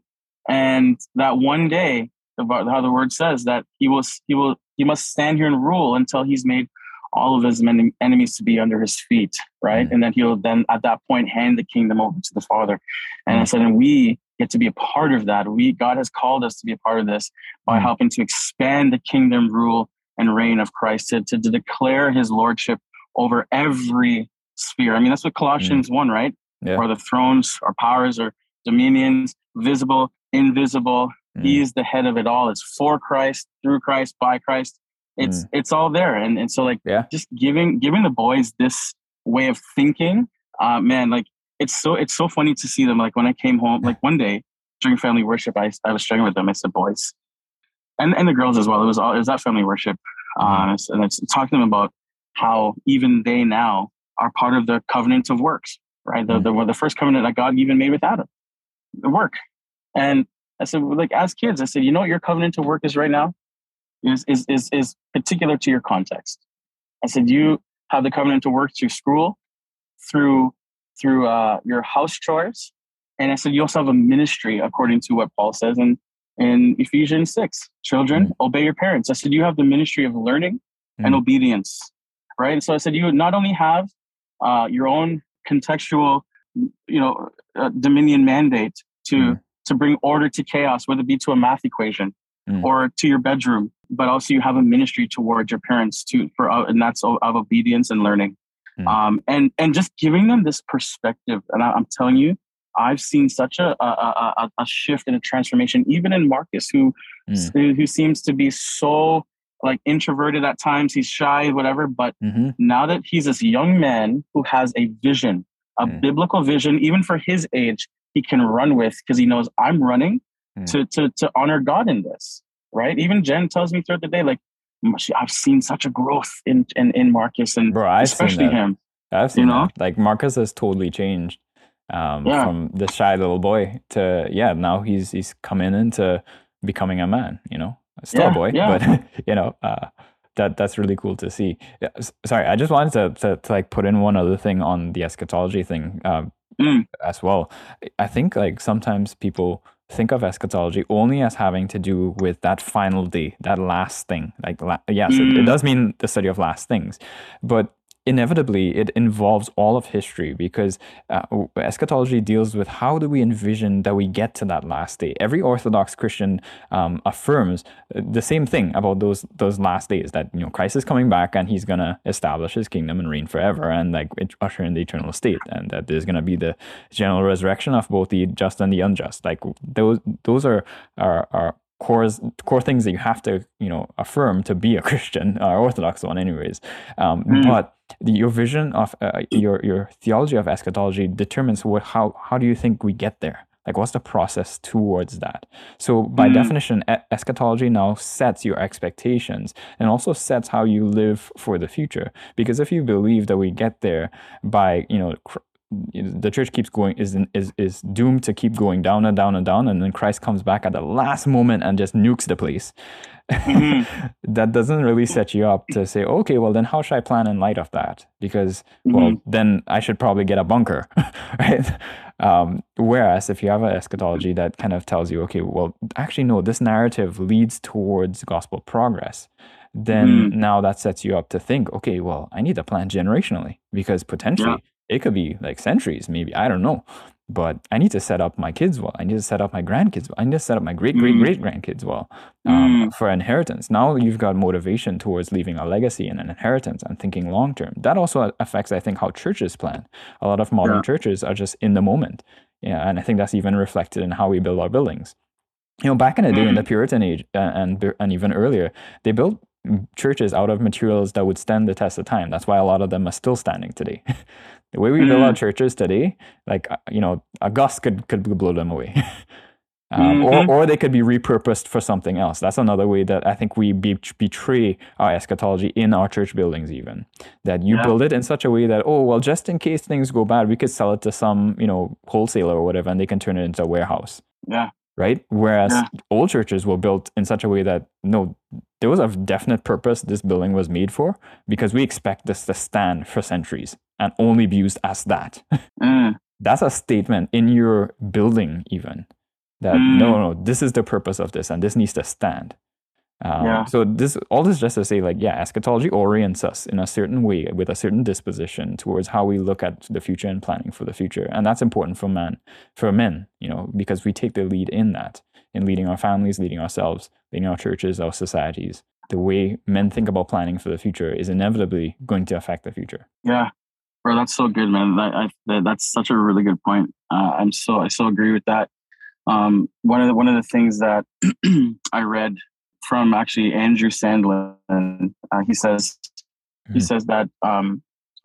and that one day about how the word says that he will he will he must stand here and rule until he's made all of his men- enemies to be under his feet right Mm. and then he'll then at that point hand the kingdom over to the father and I Mm. said, and we get to be a part of that. We God has called us to be a part of this by Mm. helping to expand the kingdom rule and reign of Christ, to, to, to declare his lordship over every sphere. I mean, that's what Colossians 1, right? Mm. Yeah. Or the thrones or powers or dominions, visible, invisible. Mm. He is the head of it all. It's for Christ, through Christ, by Christ. It's it's all there. And and so like Mm. Yeah. just giving giving the boys this way of thinking, uh man, like it's so it's so funny to see them. Like when I came home, like one day during family worship, I I was sharing with them. I said, "Boys, and and the girls as well. It was all it was that family worship, uh, and it's talking to them about how even they now are part of the covenant of works, right? The, Mm. the, the first covenant that God even made with Adam, the work. And I said, like, as kids, I said, you know what your covenant to work is right now? Is, is, is, is particular to your context. I said, you have the covenant to work through school, through, through uh, your house chores. And I said, you also have a ministry according to what Paul says in, in Ephesians 6. Children, obey your parents. I said, you have the ministry of learning and Mm. obedience, right? So I said, you not only have uh, your own contextual, you know, uh, dominion mandate to Mm. to bring order to chaos, whether it be to a math equation Mm. or to your bedroom, but also you have a ministry towards your parents too, for uh, and that's of, of obedience and learning, Mm. um, and and just giving them this perspective. And I, I'm telling you, I've seen such a a, a, a- shift and a transformation, even in Marcus, who Mm. who, seems to be so like introverted at times. He's shy, whatever. But Mhm. now that he's this young man who has a vision, a Mm. biblical vision, even for his age, he can run with because he knows I'm running Mm. to, to to honor God in this. Right? Even Jen tells me throughout the day, like I've seen such a growth in in, in Marcus and Bro, especially him. I've seen you know? that. Like Marcus has totally changed um, Yeah. from the shy little boy to yeah. Now he's he's coming into becoming a man. You know, still a boy, yeah. but you know uh, that that's really cool to see. Sorry, I just wanted to, to to like put in one other thing on the eschatology thing um, Mm. as well. I think like sometimes people think of eschatology only as having to do with that final day, that last thing. Like la- yes, it, it Mm. does mean the study of last things, but inevitably it involves all of history because uh, eschatology deals with how do we envision that we get to that last day every orthodox christian um, affirms uh, the same thing about those those last days that you know christ is coming back and he's going to establish his kingdom and reign forever and like usher in the eternal state and that there's going to be the general resurrection of both the just and the unjust like those those are are, are core core things that you have to you know affirm to be a Christian, uh, Orthodox one, anyways. Um, Mm. But your vision of uh, your your theology of eschatology determines what how how do you think we get there? Like, what's the process towards that? So, by Mm. definition, eschatology now sets your expectations and also sets how you live for the future. Because if you believe that we get there by, you know, the church keeps going is is is doomed to keep going down and down and down, and then Christ comes back at the last moment and just nukes the place. Mhm. that doesn't really set you up to say, okay, well then how should I plan in light of that? Because well Mhm. then I should probably get a bunker, right? Um, whereas if you have an eschatology that kind of tells you, okay, well actually no, this narrative leads towards gospel progress. Then Mhm. now that sets you up to think, okay, well I need to plan generationally because potentially it could be like centuries, maybe I don't know. But I need to set up my kids well. I need to set up my grandkids well. I need to set up my great great Mm. great grandkids well um, Mm. for inheritance. Now you've got motivation towards leaving a legacy and an inheritance and thinking long term. That also affects, I think, how churches plan. A lot of modern Yeah. churches are just in the moment. Yeah, and I think that's even reflected in how we build our buildings. You know, back in the day, in the Puritan age uh, and and even earlier, they built mm, churches out of materials that would stand the test of time. That's why a lot of them are still standing today. the way we build our Mm. churches today, like uh, you know, a gust could could blow them away. Um, Mhm. or, or they could be repurposed for something else. That's another way that I think we be, betray our eschatology in our church buildings, even that you Yeah. build it in such a way that oh well, just in case things go bad, we could sell it to some you know wholesaler or whatever, and they can turn it into a warehouse, Yeah. Right? Whereas Yeah. old churches were built in such a way that no, there was a definite purpose this building was made for because we expect this to stand for centuries and only be used as that. Mm. that's a statement in your building even that Mm. no no this is the purpose of this and this needs to stand um, Yeah. so this all this just to say like yeah eschatology orients us in a certain way with a certain disposition towards how we look at the future and planning for the future and that's important for man for men you know because we take the lead in that in leading our families leading ourselves leading our churches our societies the way men think about planning for the future is inevitably going to affect the future Yeah, bro, that's so good, man. That, I, that that's such a really good point. Uh, I'm so I so agree with that. Um, one of the, one of the things that I read from actually Andrew Sandlin, uh, he says he Mhm. says that um,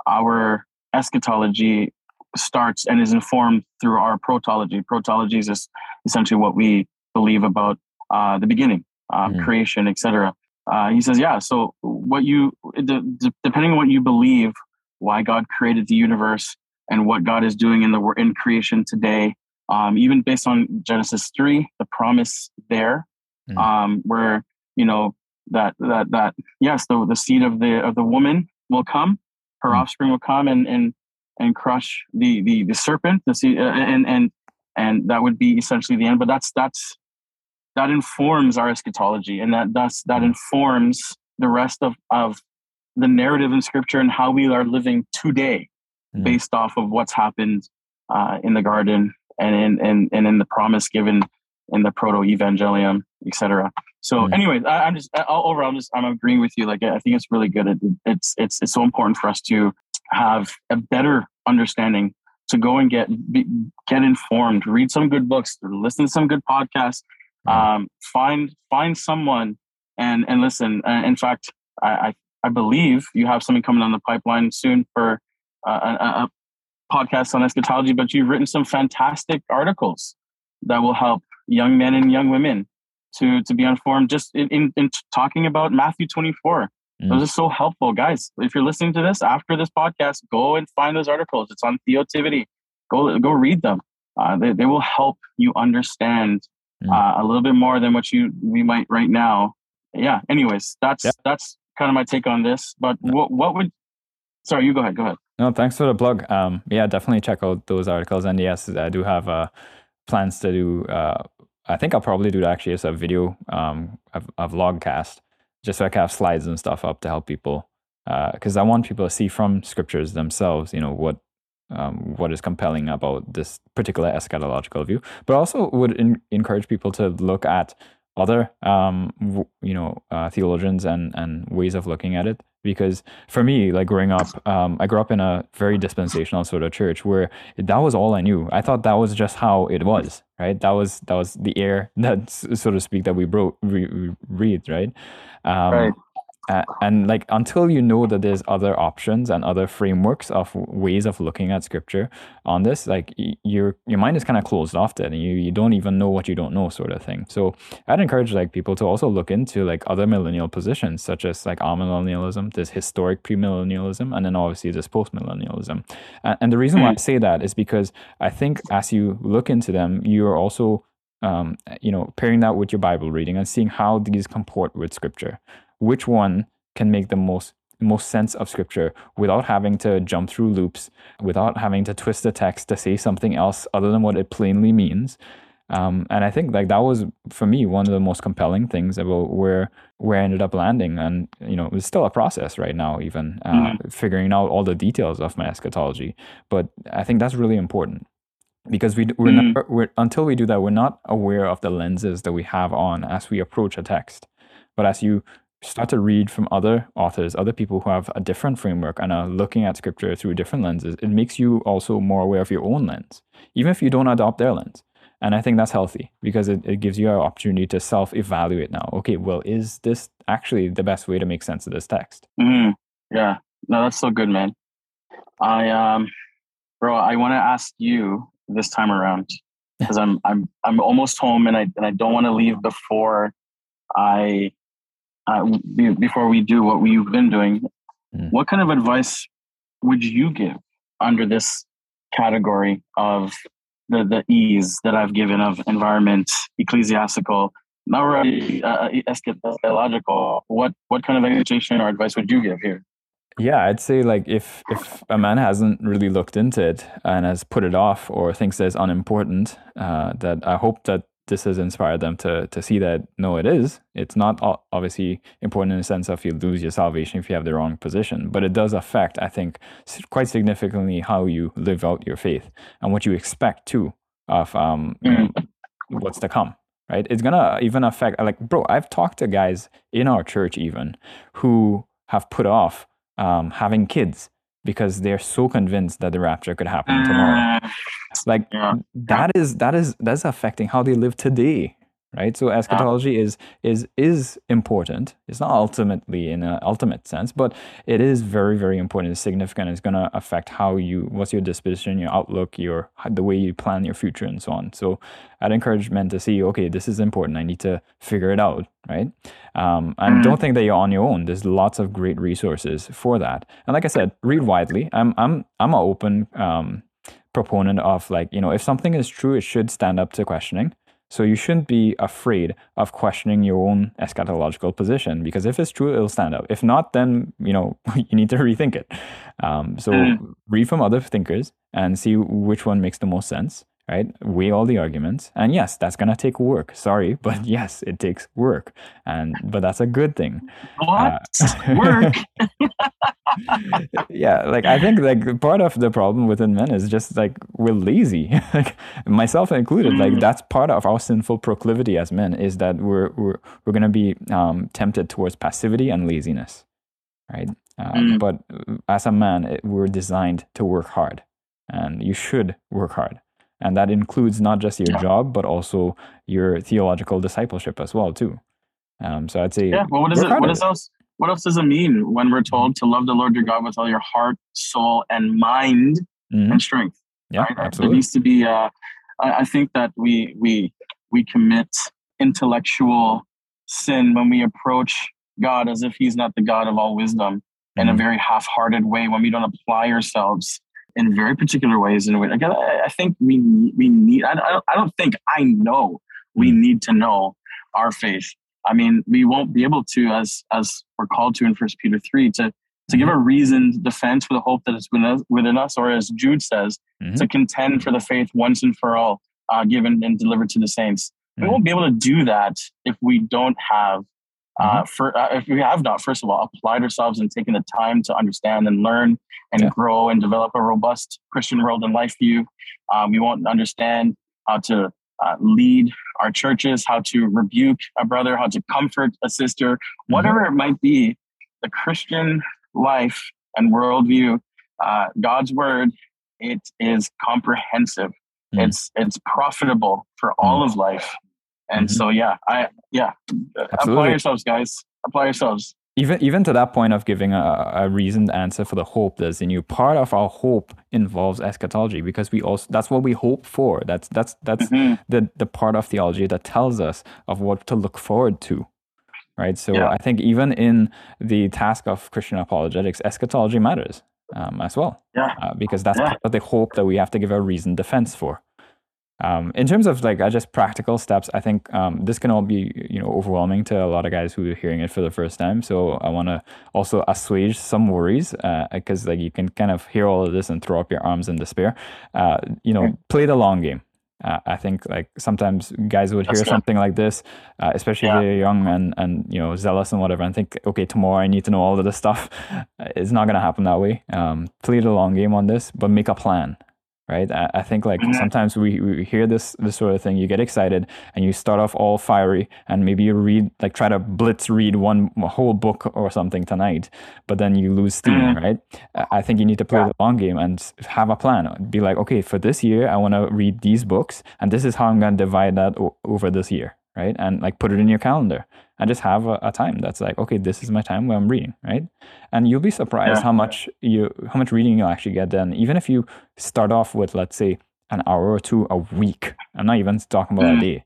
our eschatology starts and is informed through our protology. Protology is just essentially what we believe about uh, the beginning, um, Mhm. creation, etc. uh, he says, yeah. So what you, depending on what you believe, why God created the universe and what God is doing in the in creation today, um, even based on Genesis three, the promise there, mm. um, where you know that that that yes, the the seed of the of the woman will come, her mm. offspring will come and and and crush the the the serpent, the seed, uh, and and and that would be essentially the end. But that's that's that informs our eschatology, and that thus that informs the rest of of the narrative in Scripture and how we are living today, mm. based off of what's happened uh, in the garden and in and, and in the promise given in the proto evangelium, etc. So, mm. anyways, I, am just overall, I'm just I'm agreeing with you. Like, I think it's really good. It, it's it's it's so important for us to have a better understanding to go and get be, get informed, read some good books, listen to some good podcasts, mm-hmm. um, find find someone and and listen. Uh, in fact, I, I, I believe you have something coming on the pipeline soon for uh, a, a podcast on eschatology. But you've written some fantastic articles that will help young men and young women to to be informed. Just in, in, in talking about Matthew twenty four Mm. Those are so helpful, guys. If you're listening to this after this podcast, go and find those articles. It's on Theotivity. Go go read them. Uh, they they will help you understand mm. uh, a little bit more than what you we might right now. Yeah. Anyways, that's yeah. that's kind of my take on this. But what what would? Sorry, you go ahead. Go ahead. No, thanks for the plug. Um, yeah, definitely check out those articles. And yes, I do have uh, plans to do. Uh, I think I'll probably do actually as a video, um, a, a vlogcast just so I can have slides and stuff up to help people because uh, I want people to see from scriptures themselves, you know, what um, what is compelling about this particular eschatological view, but also would in- encourage people to look at other, um, w- you know, uh, theologians and and ways of looking at it. Because for me, like growing up, um, I grew up in a very dispensational sort of church where that was all I knew. I thought that was just how it was, right? That was that was the air that, so to speak, that we broke we, we read, right? Um, right. Uh, and like until you know that there's other options and other frameworks of ways of looking at scripture on this like y- your your mind is kind of closed off to it and you, you don't even know what you don't know sort of thing. So i'd encourage like people to also look into like other millennial positions such as like amillennialism this historic premillennialism and then obviously this postmillennialism. And, and the reason why i say that is because i think as you look into them you're also um, you know, pairing that with your Bible reading and seeing how these comport with Scripture. Which one can make the most most sense of Scripture without having to jump through loops, without having to twist the text to say something else other than what it plainly means. Um, and I think like that was for me one of the most compelling things about where where I ended up landing. And you know, it's still a process right now, even uh, mm-hmm. figuring out all the details of my eschatology. But I think that's really important because we we're mm. not we're, until we do that we're not aware of the lenses that we have on as we approach a text but as you start to read from other authors other people who have a different framework and are looking at scripture through different lenses it makes you also more aware of your own lens even if you don't adopt their lens. And i think that's healthy because it, it gives you an opportunity to self-evaluate now. Okay well is this actually the best way to make sense of this text? Mm, yeah. No that's so good man. I um bro i want to ask you this time around because I'm I'm I'm almost home and I and I don't want to leave before I uh, before we do what we've been doing. Mm. What kind of advice would you give under this category of the the ease that I've given of environment, ecclesiastical, not really uh, eschatological? What what kind of education or advice would you give here? Yeah, I'd say like if if a man hasn't really looked into it and has put it off or thinks that it's unimportant, uh, that I hope that this has inspired them to to see that no, it is. It's not obviously important in the sense of you lose your salvation if you have the wrong position, but it does affect, I think, quite significantly how you live out your faith and what you expect too of um, mm-hmm. what's to come. Right? It's gonna even affect like, bro. I've talked to guys in our church even who have put off um, having kids because they're so convinced that the rapture could happen tomorrow. Like yeah. that is that is that's affecting how they live today, right? So eschatology is is is important. It's not ultimately in an ultimate sense, but it is very very important. It's significant. It's going to affect how you what's your disposition, your outlook, your the way you plan your future, and so on. So I'd encourage men to see, okay, this is important. I need to figure it out, right? Um, and mm. don't think that you're on your own. There's lots of great resources for that. And like I said, read widely. I'm I'm I'm an open um, proponent of like you know if something is true, it should stand up to questioning. So you shouldn't be afraid of questioning your own eschatological position because if it's true, it'll stand up. If not, then you know you need to rethink it. Um, so mm. read from other thinkers and see which one makes the most sense right? Weigh all the arguments. And yes, that's going to take work. Sorry, but yes, it takes work. And but that's a good thing. What? Uh, work. yeah, like I think like part of the problem within men is just like we're lazy. like myself included, like mm. that's part of our sinful proclivity as men is that we're we're we're going to be um, tempted towards passivity and laziness. Right? Um, mm. But as a man, it, we're designed to work hard. And you should work hard and that includes not just your yeah. job but also your theological discipleship as well too um, so i'd say yeah well what is it what is else what else does it mean when we're told to love the lord your god with all your heart soul and mind mm-hmm. and strength yeah right? absolutely there needs to be uh, I think that we we we commit intellectual sin when we approach god as if he's not the god of all wisdom mm-hmm. in a mm-hmm. very half-hearted way when we don't apply ourselves in very particular ways. In And again, I think we we need. I don't, I don't think I know. We hmm. need to know our faith. I mean, we won't be able to, as as we're called to in First Peter three, to to give a mm-hmm. reasoned defense for the hope that is within us, or as Jude says, mm-hmm. to contend for the faith once and for all, uh, given and delivered to the saints. Mm-hmm. We won't be able to do that if we don't have uh, mm-hmm. for uh, if we have not, first of all, applied ourselves and taken the time to understand and learn and yeah. grow and develop a robust Christian world and life view, um, we won't understand how to uh, lead our churches, how to rebuke a brother, how to comfort a sister, mm-hmm. whatever it might be. The Christian life and worldview, uh, God's word, it is comprehensive. Mm-hmm. It's it's profitable for all mm. of life and mm-hmm. so, yeah, I, yeah, Absolutely. apply yourselves, guys. Apply yourselves. Even, even to that point of giving a, a reasoned answer for the hope that's in you, part of our hope involves eschatology because we also that's what we hope for. That's that's that's mm-hmm. the the part of theology that tells us of what to look forward to right? So yeah. I think even in the task of Christian apologetics, eschatology matters um, as well, yeah. Uh, because that's yeah. part of the hope that we have to give a reasoned defense for. Um, in terms of like uh, just practical steps, I think um, this can all be you know overwhelming to a lot of guys who are hearing it for the first time. So I want to also assuage some worries because uh, like you can kind of hear all of this and throw up your arms in despair. Uh, you know, play the long game. Uh, I think like sometimes guys would That's hear good. something like this, uh, especially yeah. if they're young and and you know zealous and whatever, and think, okay, tomorrow I need to know all of this stuff. It's not gonna happen that way. Um, play the long game on this, but make a plan right? I, I think like mm-hmm. sometimes we, we hear this this sort of thing, you get excited and you start off all fiery and maybe you read like try to blitz read one whole book or something tonight, but then you lose steam, mm-hmm. right? I think you need to play yeah. the long game and have a plan. Be like, okay, for this year I want to read these books and this is how I'm going to divide that o- over this year, right? And like put it in your calendar and just have a, a, time that's like, okay, this is my time where I'm reading, right? And you'll be surprised yeah. how much you how much reading you'll actually get done. Even if you start off with, let's say, an hour or two a week. I'm not even talking about mm. a day.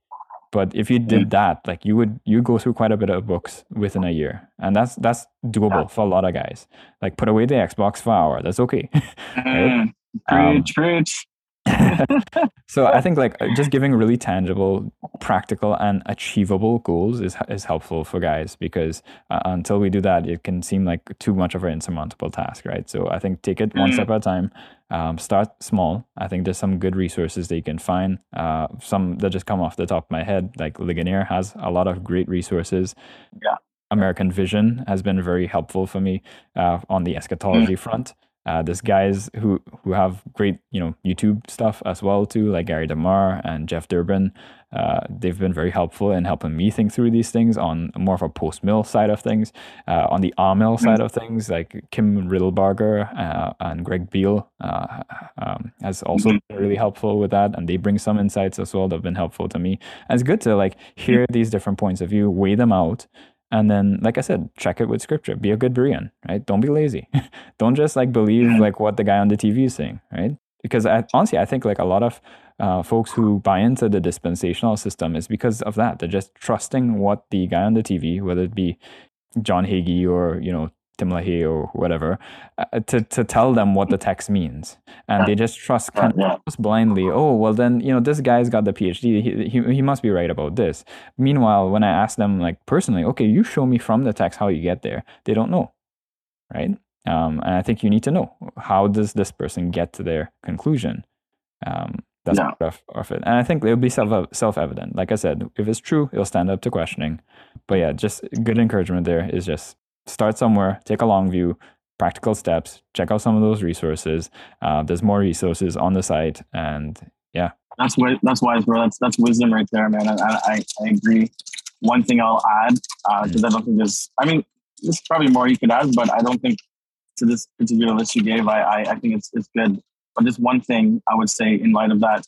But if you did mm. that, like you would you go through quite a bit of books within a year. And that's that's doable yeah. for a lot of guys. Like put away the Xbox for an hour. That's okay. right? Mm. Preach, um, preach. so I think like just giving really tangible, practical, and achievable goals is is helpful for guys because uh, until we do that, it can seem like too much of an insurmountable task, right? So I think take it one step at a time. Um, start small. I think there's some good resources that you can find. Uh, some that just come off the top of my head, like Ligonier has a lot of great resources. Yeah. American Vision has been very helpful for me uh, on the eschatology mm. front. Uh, there's guys who who have great you know YouTube stuff as well too, like Gary DeMar and Jeff Durbin. Uh, they've been very helpful in helping me think through these things on more of a post mill side of things. Uh, on the amill side of things, like Kim Riddlebarger uh, and Greg Beale uh, um, has also mm-hmm. been really helpful with that, and they bring some insights as well that have been helpful to me. And it's good to like hear these different points of view, weigh them out, and then like i said check it with scripture. Be a good berean right? Don't be lazy. Don't just like believe like what the guy on the tv is saying right? Because I, honestly i think like a lot of uh, folks who buy into the dispensational system is because of that. They're just trusting what the guy on the tv whether it be john hagee or you know Tim LaHaye or whatever, uh, to, to tell them what the text means. And they just trust kind of just blindly, oh, well, then, you know, this guy's got the PhD. He, he, he must be right about this. Meanwhile, when I ask them, like, personally, okay, you show me from the text how you get there, they don't know, right? Um, and I think you need to know how does this person get to their conclusion? Um, that's yeah. part of, of it. And I think it'll be self self evident. Like I said, if it's true, it'll stand up to questioning. But yeah, just good encouragement there is just start somewhere, take a long view, practical steps, check out some of those resources. Uh, there's more resources on the site, and yeah, that's what that's wise, bro. That's that's wisdom right there, man. I I, I agree. One thing I'll add because uh, I don't think there's. I mean, there's probably more you could add, but I don't think to this particular list you gave. I I, I think it's it's good. But just one thing I would say in light of that,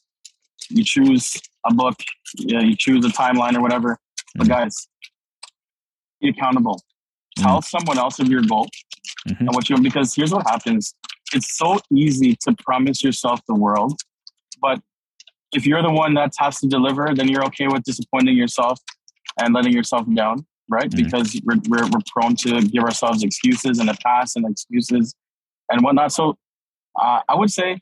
you choose a book, you, know, you choose a timeline or whatever. But mm-hmm. guys, be accountable tell mm. someone else of your goal mm-hmm. and what you want because here's what happens. It's so easy to promise yourself the world but if you're the one that has to deliver then you're okay with disappointing yourself and letting yourself down right? Mm because we're, we're, we're prone to give ourselves excuses in the past and excuses and whatnot. So uh, i would say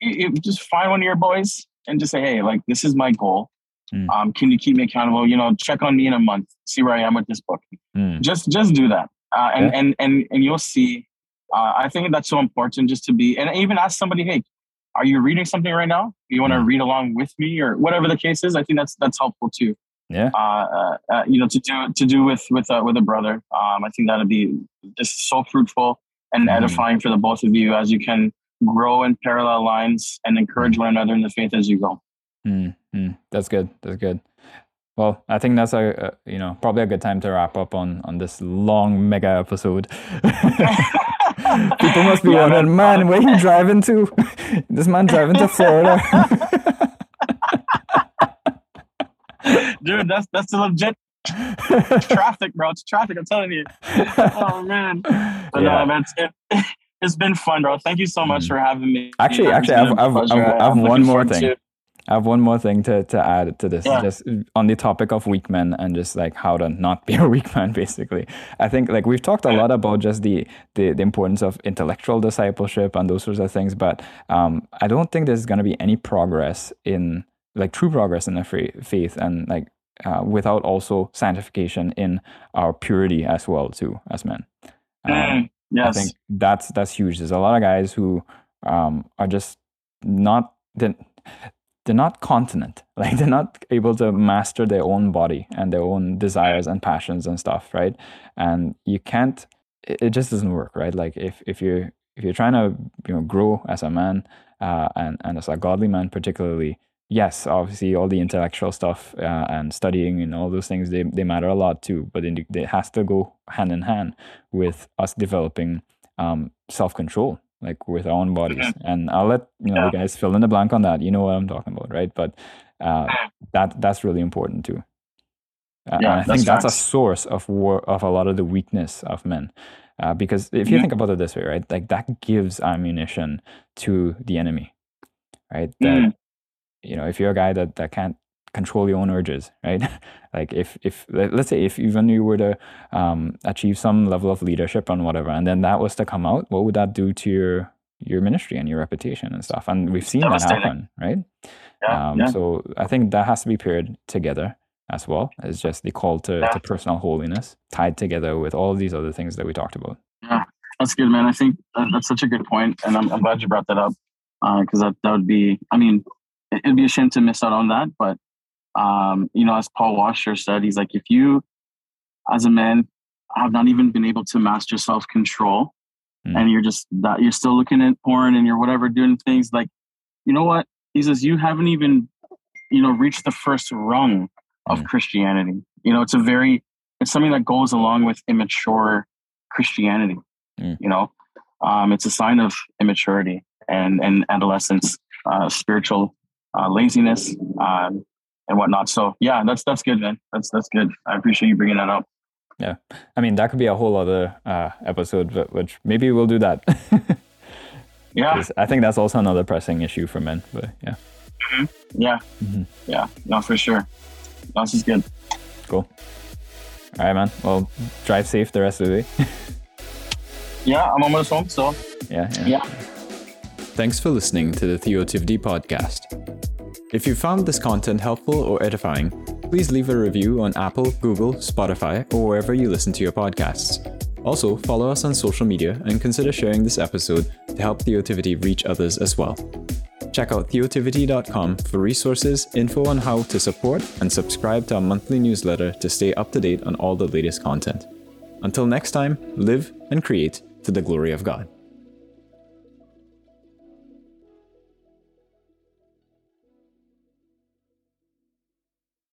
it, it, just find one of your boys and just say hey like this is my goal Mm. Um, can you keep me accountable? You know, check on me in a month, see where I am with this book. Mm. Just just do that, uh, and, yeah. and and and you'll see. Uh, I think that's so important just to be, and even ask somebody, hey, are you reading something right now? Do you want to mm. read along with me, or whatever the case is? I think that's that's helpful too. Yeah. Uh, uh, uh you know, to do to do with with uh, with a brother. Um, I think that'd be just so fruitful and mm. edifying for the both of you as you can grow in parallel lines and encourage one another in the faith as you go. Mm, mm, that's good. That's good. Well, I think that's a, you know probably a good time to wrap up on on this long mega episode. People must be yeah, wondering, man, where he driving to? this man driving to Florida. Dude, that's that's legit traffic, bro. It's traffic. I'm telling you. Oh man. But yeah. no, man, it, has been fun, bro. Thank you so much mm. for having me. Actually, actually, I've, I've, I've, I've one more thing. To, I have one more thing to, to add to this, yeah. just on the topic of weak men and just like how to not be a weak man, basically. I think like we've talked a lot about just the, the, the importance of intellectual discipleship and those sorts of things, but um, I don't think there's going to be any progress in like true progress in the faith and like uh, without also sanctification in our purity as well too as men. Um, mm, yes. I think that's that's huge. There's a lot of guys who um, are just not they're not continent. Like they're not able to master their own body and their own desires and passions and stuff right? And you can't it, just doesn't work right? Like if if you're if you're trying to you know grow as a man uh, and and as a godly man particularly yes obviously all the intellectual stuff uh, and studying and all those things they, they matter a lot too but it has to go hand in hand with us developing um, self-control like with our own bodies. Mm-hmm. And I'll let you know yeah. you guys fill in the blank on that. You know what I'm talking about, right? But uh, that that's really important too. Uh, yeah, and I think that's a source of war of a lot of the weakness of men. Uh, because if you mm-hmm. think about it this way, right, like that gives ammunition to the enemy, right? That mm. you know, if you're a guy that that can't control your own urges, right? like if if let's say if even you were to um, achieve some level of leadership on whatever, and then that was to come out, what would that do to your your ministry and your reputation and stuff? And we've seen that happen, right? Yeah, um, yeah. So I think that has to be paired together as well. It's just the call to, yeah. to personal holiness tied together with all these other things that we talked about. Yeah, that's good, man. I think that's such a good point, and I'm, I'm glad you brought that up because uh, that that would be. I mean, it'd be a shame to miss out on that, but um, you know, as Paul Washer said, he's like, if you, as a man, have not even been able to master self control, mm. and you're just that you're still looking at porn and you're whatever doing things like, you know what? He says you haven't even, you know, reached the first rung of mm. Christianity. You know, it's a very it's something that goes along with immature Christianity. Mm. You know, um, it's a sign of immaturity and and adolescence, uh, spiritual uh, laziness, um, and whatnot. So yeah, that's that's good, man. That's that's good. I appreciate you bringing that up. Yeah, I mean that could be a whole other uh, episode, but which maybe we'll do that. yeah, I think that's also another pressing issue for men. But yeah, mm-hmm. yeah, mm-hmm. yeah, no, for sure. This is good. Cool. All right, man. Well, drive safe the rest of the day. yeah, I'm almost home, so yeah, yeah. yeah. Thanks for listening to the Theotivity podcast. If you found this content helpful or edifying, please leave a review on Apple, Google, Spotify, or wherever you listen to your podcasts. Also, follow us on social media and consider sharing this episode to help Theotivity reach others as well. Check out theotivity.com for resources, info on how to support, and subscribe to our monthly newsletter to stay up to date on all the latest content. Until next time, live and create to the glory of God.